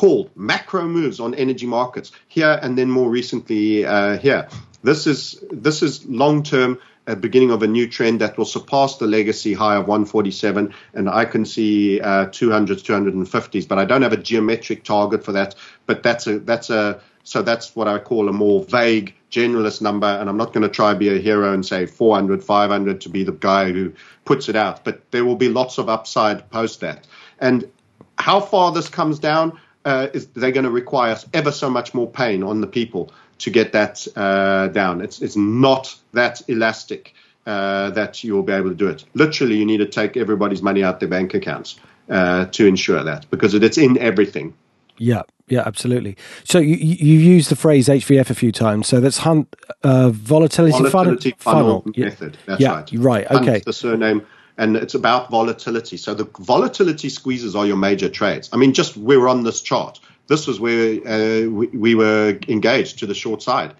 called macro moves on energy markets here and then more recently uh, here. This is this is long term a beginning of a new trend that will surpass the legacy high of 147, and I can see uh, 200s, 250s, but I don't have a geometric target for that. But that's a that's a so that's what I call a more vague generalist number, and I'm not going to try to be a hero and say 400, 500 to be the guy who puts it out. But there will be lots of upside post that, and how far this comes down uh, is they're going to require ever so much more pain on the people to get that uh, down. It's it's not that elastic uh, that you'll be able to do it. Literally, you need to take everybody's money out their bank accounts uh, to ensure that because it's in everything. Yeah, yeah, absolutely. So you you use the phrase HVF a few times. So that's hunt uh, volatility, volatility funnel, funnel, method. That's yeah, right. Right. Okay. the surname and it's about volatility. So the volatility squeezes are your major trades. I mean, just we're on this chart. This was where uh, we, we, were engaged to the short side.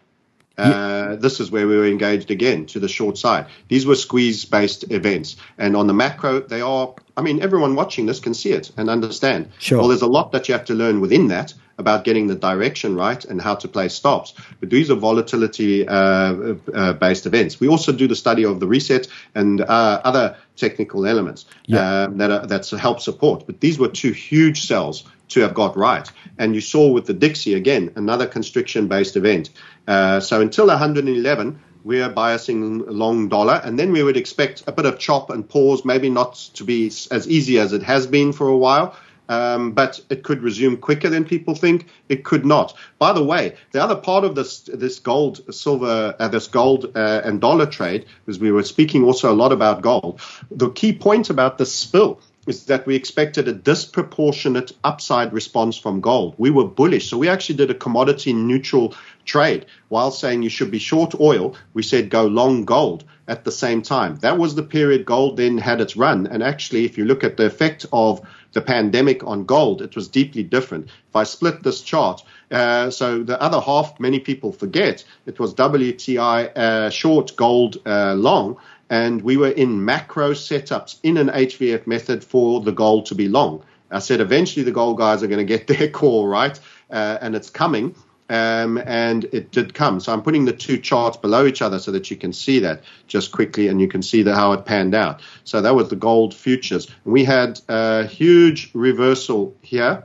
Uh, this is where we were engaged again to the short side. These were squeeze based events. And on the macro, they are, I mean, everyone watching this can see it and understand. Sure. Well, there's a lot that you have to learn within that about getting the direction right and how to play stops. But these are volatility uh, uh, based events. We also do the study of the reset and uh, other technical elements yeah. Um, that are, that's help support. But these were two huge cells to have got right. And you saw with the Dixie again, another constriction based event. Uh, so until 111, we are biasing long dollar, and then we would expect a bit of chop and pause, maybe not to be as easy as it has been for a while. Um, but it could resume quicker than people think. It could not. By the way, the other part of this this gold, silver, uh, this gold uh, and dollar trade, because we were speaking also a lot about gold. The key point about the spill is that we expected a disproportionate upside response from gold. We were bullish, so we actually did a commodity neutral trade. While saying you should be short oil, we said go long gold at the same time. That was the period gold then had its run. And actually, if you look at the effect of the pandemic on gold, it was deeply different. If I split this chart, uh, so the other half, many people forget, it was WTI uh, short, gold uh, long, and we were in macro setups in an HVF method for the gold to be long. I said eventually the gold guys are going to get their call right, uh, and it's coming. Um, and it did come. So I'm putting the two charts below each other so that you can see that just quickly, and you can see the, how it panned out. So that was the gold futures. We had a huge reversal here.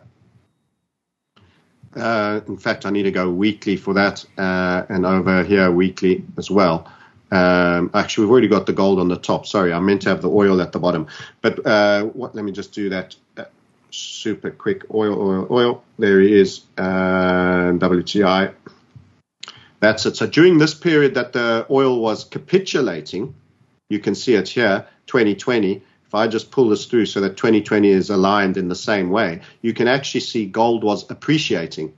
Uh, in fact, I need to go weekly for that, uh, and over here weekly as well. Um, actually, we've already got the gold on the top. Sorry, I meant to have the oil at the bottom. But uh, what, let me just do that super quick. Oil, oil, oil. There he is. Uh, WTI. That's it. So during this period that the oil was capitulating, you can see it here, 2020. If I just pull this through so that 2020 is aligned in the same way, you can actually see gold was appreciating.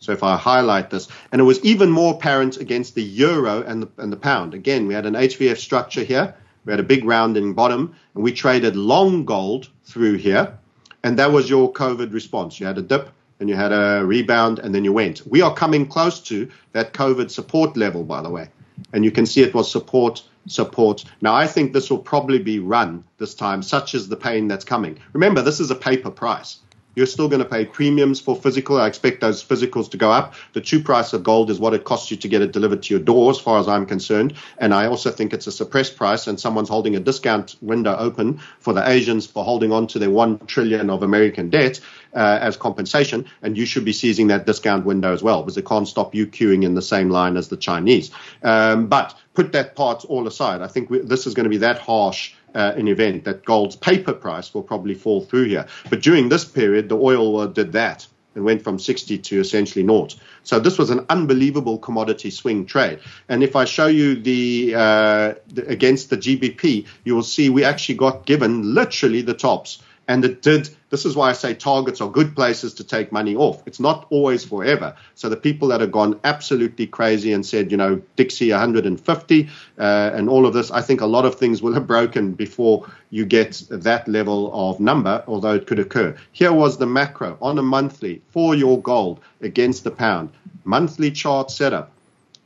So if I highlight this, and it was even more apparent against the euro and the, and the pound. Again, we had an HVF structure here we had a big rounding bottom, and we traded long gold through here, and that was your COVID response. You had a dip, and you had a rebound, and then you went. We are coming close to that COVID support level, by the way, and you can see it was support, support. Now, I think this will probably be run this time, such as the pain that's coming. Remember, this is a paper price. You're still going to pay premiums for physical. I expect those physicals to go up. The true price of gold is what it costs you to get it delivered to your door, as far as I'm concerned. And I also think it's a suppressed price, and someone's holding a discount window open for the Asians for holding on to their one trillion of American debt uh, as compensation. And you should be seizing that discount window as well, because it can't stop you queuing in the same line as the Chinese. Um, but put that part all aside. I think we, this is going to be that harsh uh, an event that gold's paper price will probably fall through here. But during this period, the oil did that. and went from 60 to essentially naught. So this was an unbelievable commodity swing trade. And if I show you the, uh, the against the GBP, you will see we actually got given literally the tops and it did. This is why I say targets are good places to take money off. It's not always forever. So the people that have gone absolutely crazy and said, you know, Dixie 150 uh, and all of this, I think a lot of things will have broken before you get that level of number, although it could occur. Here was the macro on a monthly for your gold against the pound, monthly chart setup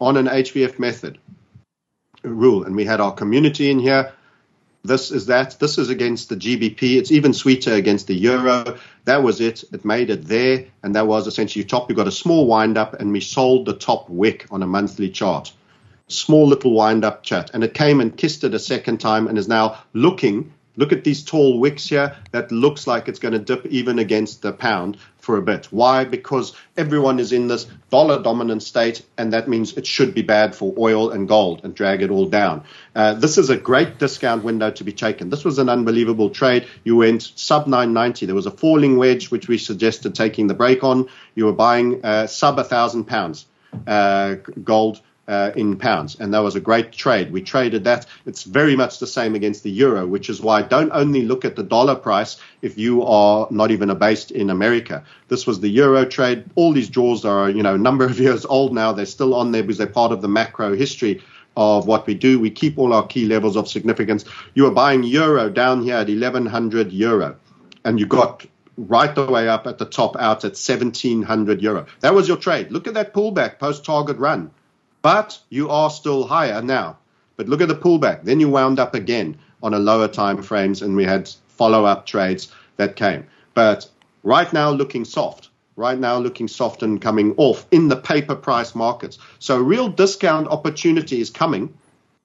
on an HVF method rule. And we had our community in here this is that. This is against the GBP. It's even sweeter against the euro. That was it. It made it there, and that was essentially top. You got a small wind up, and we sold the top wick on a monthly chart. Small little wind up chat, and it came and kissed it a second time, and is now looking. Look at these tall wicks here. That looks like it's going to dip even against the pound for a bit. Why? Because everyone is in this dollar dominant state, and that means it should be bad for oil and gold and drag it all down. Uh, this is a great discount window to be taken. This was an unbelievable trade. You went sub 990. There was a falling wedge, which we suggested taking the break on. You were buying uh, sub a thousand pounds uh, gold uh, in pounds. And that was a great trade. We traded that. It's very much the same against the euro, which is why don't only look at the dollar price if you are not even based in America. This was the euro trade. All these draws are, you know, a number of years old now. They're still on there because they're part of the macro history of what we do. We keep all our key levels of significance. You were buying euro down here at 1100 euro, and you got right the way up at the top out at 1700 euro. That was your trade. Look at that pullback post target run but you are still higher now. But look at the pullback. Then you wound up again on a lower time frames, and we had follow up trades that came. But right now, looking soft. Right now, looking soft and coming off in the paper price markets. So, real discount opportunity is coming,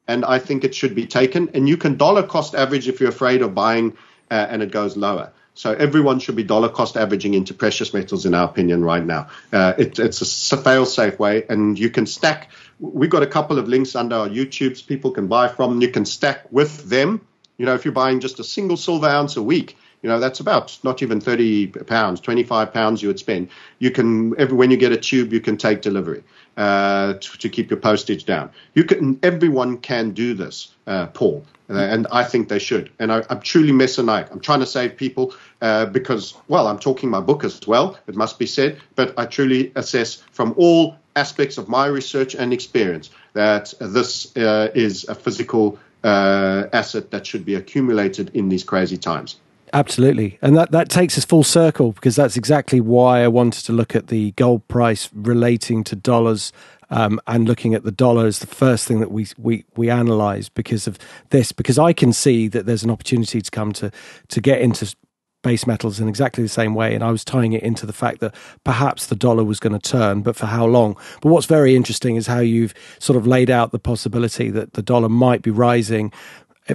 and I think it should be taken. And you can dollar cost average if you're afraid of buying uh, and it goes lower. So everyone should be dollar cost averaging into precious metals, in our opinion, right now. Uh, it, it's a fail safe way, and you can stack. We've got a couple of links under our YouTubes people can buy from. You can stack with them. You know, if you're buying just a single silver ounce a week, you know that's about not even 30 pounds 25 pounds you would spend you can every when you get a tube you can take delivery uh, to, to, keep your postage down you can everyone can do this uh, paul uh, and I think they should. And I, am truly messianic. I'm trying to save people uh, because, well, I'm talking my book as well, it must be said, but I truly assess from all aspects of my research and experience that this uh, is a physical uh, asset that should be accumulated in these crazy times. Absolutely. And that, that takes us full circle because that's exactly why I wanted to look at the gold price relating to dollars um, and looking at the dollar is the first thing that we we we analyze because of this. Because I can see that there's an opportunity to come to to get into base metals in exactly the same way. And I was tying it into the fact that perhaps the dollar was going to turn, but for how long? But what's very interesting is how you've sort of laid out the possibility that the dollar might be rising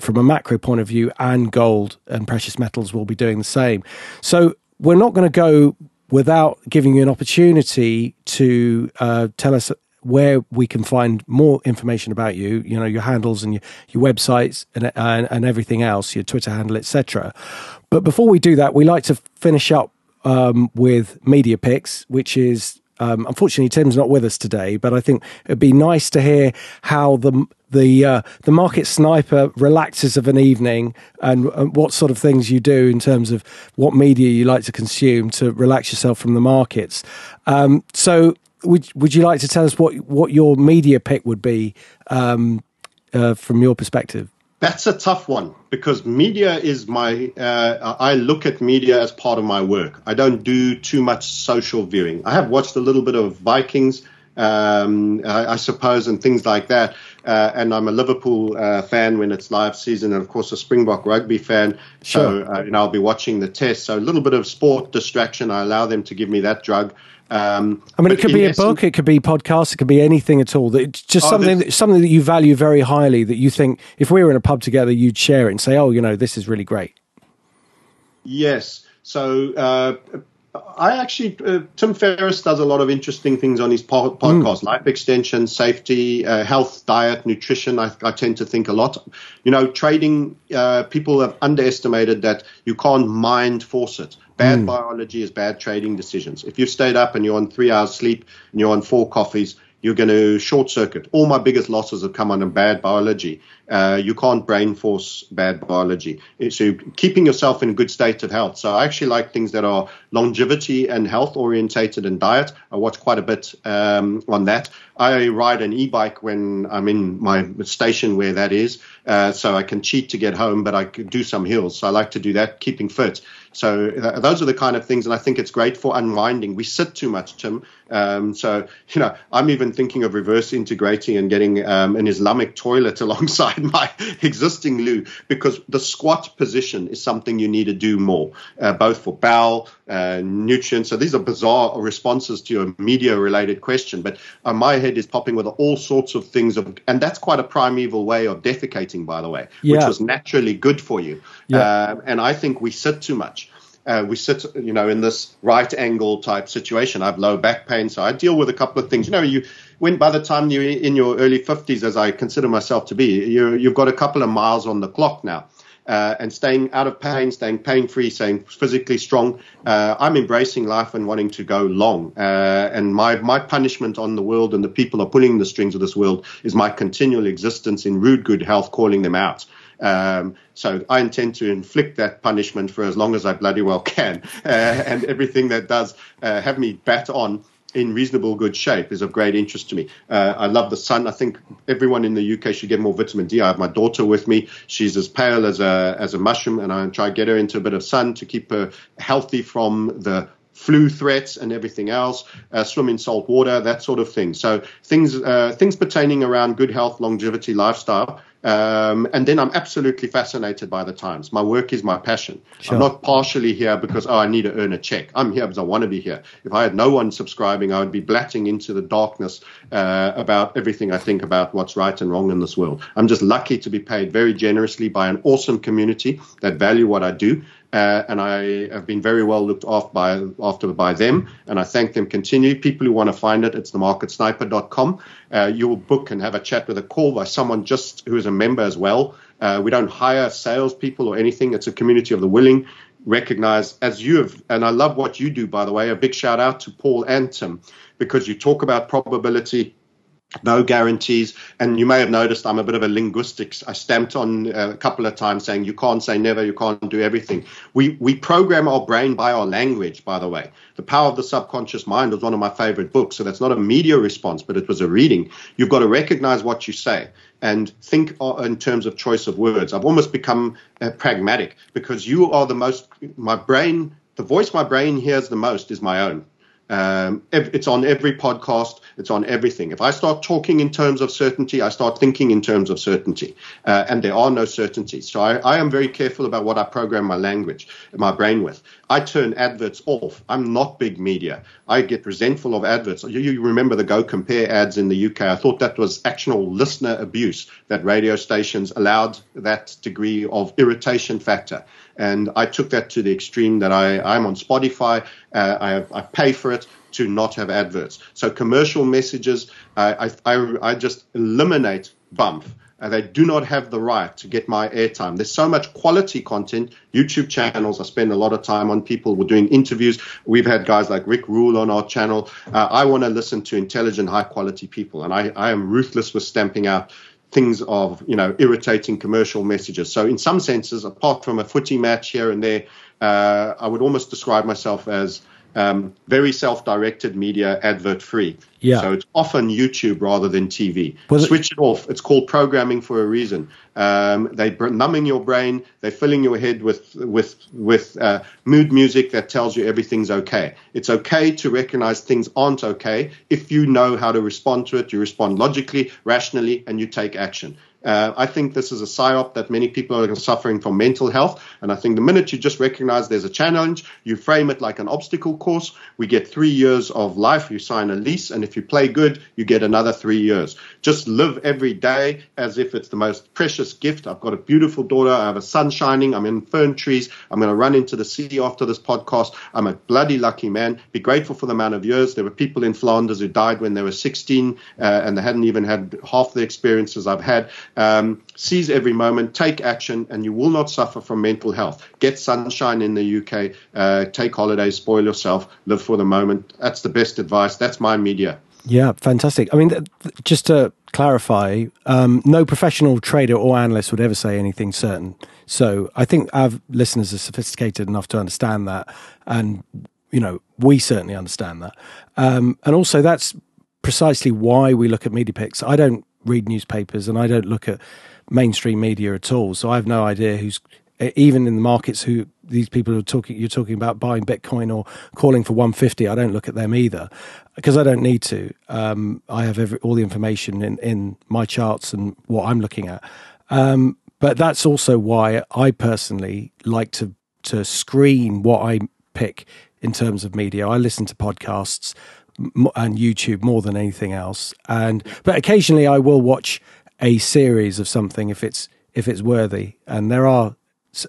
from a macro point of view, and gold and precious metals will be doing the same. So we're not going to go without giving you an opportunity to uh, tell us where we can find more information about you, you know, your handles and your, your websites and, and, and everything else, your Twitter handle, etc. But before we do that, we like to finish up um, with media picks, which is um, unfortunately Tim's not with us today, but I think it'd be nice to hear how the the uh, the market sniper relaxes of an evening and, and, what sort of things you do in terms of what media you like to consume to relax yourself from the markets. Um, so would would you like to tell us what what your media pick would be um, uh, from your perspective? That's a tough one because media is my. Uh, I look at media as part of my work. I don't do too much social viewing. I have watched a little bit of Vikings, um, I, I, suppose, and things like that. Uh, and I'm a Liverpool uh, fan when it's live season, and of course a Springbok rugby fan. Sure. So uh, you I'll be watching the test. So a little bit of sport distraction. I allow them to give me that drug. Um, I mean, it could be a book, it could be podcast, it could be anything at all. That it's just oh, something that, something that you value very highly. That you think, if we were in a pub together, you'd share it and say, "Oh, you know, this is really great." Yes. So uh, I actually, uh, Tim Ferriss does a lot of interesting things on his po- podcast, mm. life extension, safety, uh, health, diet, nutrition. I, I, tend to think a lot. You know, trading, uh, people have underestimated that you can't mind force it. Bad mm. biology is bad trading decisions. If you've stayed up and you're on three hours sleep and you're on four coffees, you're going to short circuit. All my biggest losses have come on bad biology. Uh, you can't brain force bad biology. So keeping yourself in a good state of health. So I actually like things that are longevity and health orientated and diet. I watch quite a bit um, on that. I ride an e-bike when I'm in my station where that is, uh, so I can cheat to get home, but I do some hills. So I like to do that, keeping fit. So th- those are the kind of things, and I think it's great for unwinding. We sit too much, Tim. Um, so you know, I'm even thinking of reverse integrating and getting um, an Islamic toilet alongside my existing loo because the squat position is something you need to do more, uh, both for bowel, uh, nutrients. So these are bizarre responses to your media-related question, but uh, my head is popping with all sorts of things, of, and that's quite a primeval way of defecating, by the way, yeah. which was naturally good for you. Yeah. Uh, and I think we sit too much. Uh, we sit, you know, in this right angle type situation. I have low back pain, so I deal with a couple of things. You know, you when by the time you're in your early 50s, as I consider myself to be, you have got a couple of miles on the clock now. Uh, and staying out of pain, staying pain free, staying physically strong. Uh, I'm embracing life and wanting to go long. Uh, and my, my punishment on the world and the people are pulling the strings of this world is my continual existence in rude good health, calling them out. Um, so I intend to inflict that punishment for as long as I bloody well can. Uh, and everything that does uh, have me bat on in reasonable good shape is of great interest to me. Uh, I love the sun. I think everyone in the UK should get more vitamin D. I have my daughter with me. She's as pale as a as a mushroom, and I try to get her into a bit of sun to keep her healthy from the flu threats and everything else. Uh, swim in salt water, that sort of thing. So things uh, things pertaining around good health, longevity, lifestyle um, and then I'm absolutely fascinated by the Times. My work is my passion. Sure. I'm not partially here because, oh, I need to earn a check. I'm here because I want to be here. If I had no one subscribing, I would be blatting into the darkness uh, about everything I think about what's right and wrong in this world. I'm just lucky to be paid very generously by an awesome community that value what I do uh, and I have been very well looked after by, after by them, and I thank them continually. People who want to find it, it's themarketsniper.com. Uh, you will book and have a chat with a call by someone just who is a member as well. Uh, we don't hire salespeople or anything. It's a community of the willing. Recognize as you have, and I love what you do, by the way. A big shout out to Paul and Tim because you talk about probability no guarantees. And you may have noticed I'm a bit of a linguistics. I stamped on uh, a couple of times saying you can't say never, you can't do everything. We we program our brain by our language, by the way. The Power of the Subconscious Mind was one of my favorite books. So that's not a media response, but it was a reading. You've got to recognize what you say and think in terms of choice of words. I've almost become uh, pragmatic because you are the most, my brain, the voice my brain hears the most is my own. Um, it's on every podcast. It's on everything. If I start talking in terms of certainty, I start thinking in terms of certainty, uh, and there are no certainties. So I, I, am very careful about what I program my language, my brain with. I turn adverts off. I'm not big media. I get resentful of adverts. You, you remember the Go Compare ads in the UK? I thought that was actual listener abuse. That radio stations allowed that degree of irritation factor. And I took that to the extreme that I, I'm on Spotify. Uh, I, I pay for it to not have adverts. So commercial messages, I, I, I just eliminate bump. Uh, they do not have the right to get my airtime. There's so much quality content, YouTube channels. I spend a lot of time on people. We're doing interviews. We've had guys like Rick Rule on our channel. Uh, I want to listen to intelligent, high quality people, and I, I am ruthless with stamping out things of you know irritating commercial messages. So in some senses, apart from a footy match here and there, uh, I would almost describe myself as um, very self-directed media, advert free. Yeah. So it's often YouTube rather than TV. Well, Switch it off. It's called programming for a reason. Um, they're numbing your brain. They're filling your head with with with uh, mood music that tells you everything's okay. It's okay to recognize things aren't okay if you know how to respond to it. You respond logically, rationally, and you take action. Uh, I think this is a psyop that many people are suffering from mental health. And I think the minute you just recognize there's a challenge, you frame it like an obstacle course. We get three years of life. You sign a lease. And if you play good, you get another three years. Just live every day as if it's the most precious gift. I've got a beautiful daughter. I have a sun shining. I'm in fern trees. I'm going to run into the sea after this podcast. I'm a bloody lucky man. Be grateful for the amount of years. There were people in Flanders who died when they were 16 uh, and they hadn't even had half the experiences I've had. Um, seize every moment, take action, and you will not suffer from mental health. Get sunshine in the UK, uh, take holidays, spoil yourself, live for the moment. That's the best advice. That's my media. Yeah, fantastic. I mean, th- just to clarify, um, no professional trader or analyst would ever say anything certain. So I think our listeners are sophisticated enough to understand that. And, you know, we certainly understand that. Um, and also, that's precisely why we look at media picks. I don't read newspapers and I don't look at mainstream media at all. So I have no idea who's even in the markets who these people are talking you're talking about buying bitcoin or calling for 150 i don't look at them either. Because i don't need to. Um, i have every, all the information in, in my charts and what i'm looking at. Um, but that's also why i personally like to to screen what i pick in terms of media. I listen to podcasts and youtube more than anything else and but occasionally i will watch a series of something if it's if it's worthy and there are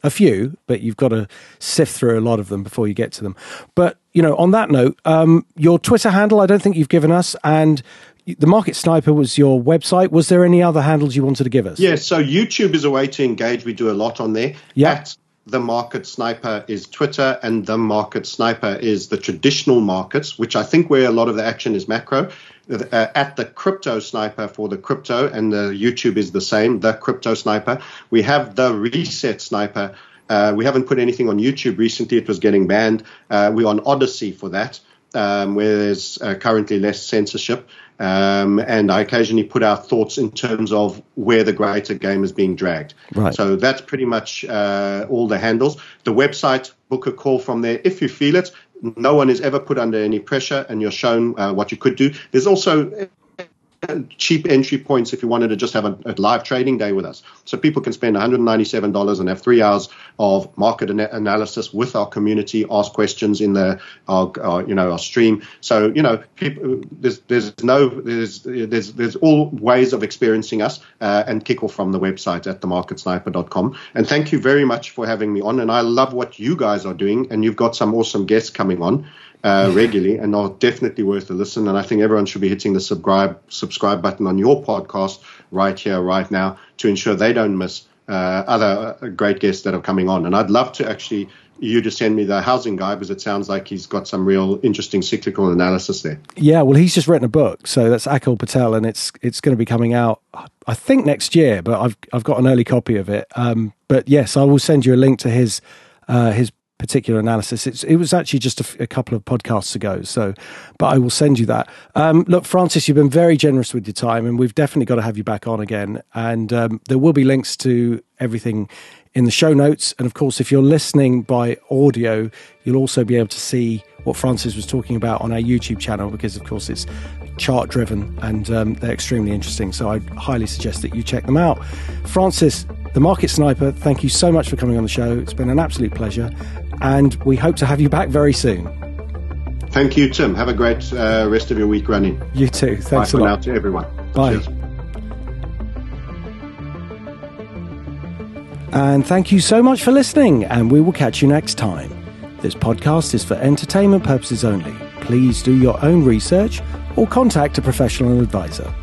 a few, but you've got to sift through a lot of them before you get to them. But you know, on that note, um, your Twitter handle, I don't think you've given us, and the Market Sniper was your website. Was there any other handles you wanted to give us? Yeah, so YouTube is a way to engage. We do a lot on there. Yeah. At the Market Sniper is Twitter, and the Market Sniper is the traditional markets, which I think where a lot of the action is macro uh, at the crypto sniper for the crypto, and the YouTube is the same, the crypto sniper. We have the reset sniper. Uh, we haven't put anything on YouTube recently; it was getting banned. Uh, we're on Odysee for that, um, where there's uh, currently less censorship. Um, and I occasionally put out thoughts in terms of where the greater game is being dragged. Right. So that's pretty much uh, all the handles. The website, book a call from there if you feel it no one is ever put under any pressure and you're shown uh, what you could do. There's also cheap entry points if you wanted to just have a, a, live trading day with us. So people can spend $197 and have three hours of market ana- analysis with our community, ask questions in the our, our, you know our stream. So you know people, there's there's no there's there's there's all ways of experiencing us uh, and kick off from the website at themarketsniper.com. And thank you very much for having me on. And I love what you guys are doing. And you've got some awesome guests coming on uh, regularly and are definitely worth a listen. And I think everyone should be hitting the subscribe subscribe button on your podcast right here, right now, to ensure they don't miss uh, other uh, great guests that are coming on. And I'd love to actually you to send me the housing guy because it sounds like he's got some real interesting cyclical analysis there. Yeah, well, he's just written a book, so that's Akhil Patel, and it's it's going to be coming out, I think next year. But I've I've got an early copy of it. Um, but yes, I will send you a link to his uh, his particular analysis. It's, it was actually just a, couple of podcasts ago. So, but I will send you that. Um, look, Francis, you've been very generous with your time, and we've definitely got to have you back on again. And um, there will be links to everything in the show notes. And of course, if you're listening by audio, you'll also be able to see what Francis was talking about on our YouTube channel because, of course, it's chart driven and um, they're extremely interesting. So I highly suggest that you check them out. Francis, the Market Sniper, thank you so much for coming on the show. It's been an absolute pleasure and we hope to have you back very soon. Thank you, Tim. Have a great uh, rest of your week running. You too. Thanks Bye a lot. now to everyone. Bye. Cheers. And thank you so much for listening, and we will catch you next time. This podcast is for entertainment purposes only. Please do your own research or contact a professional advisor.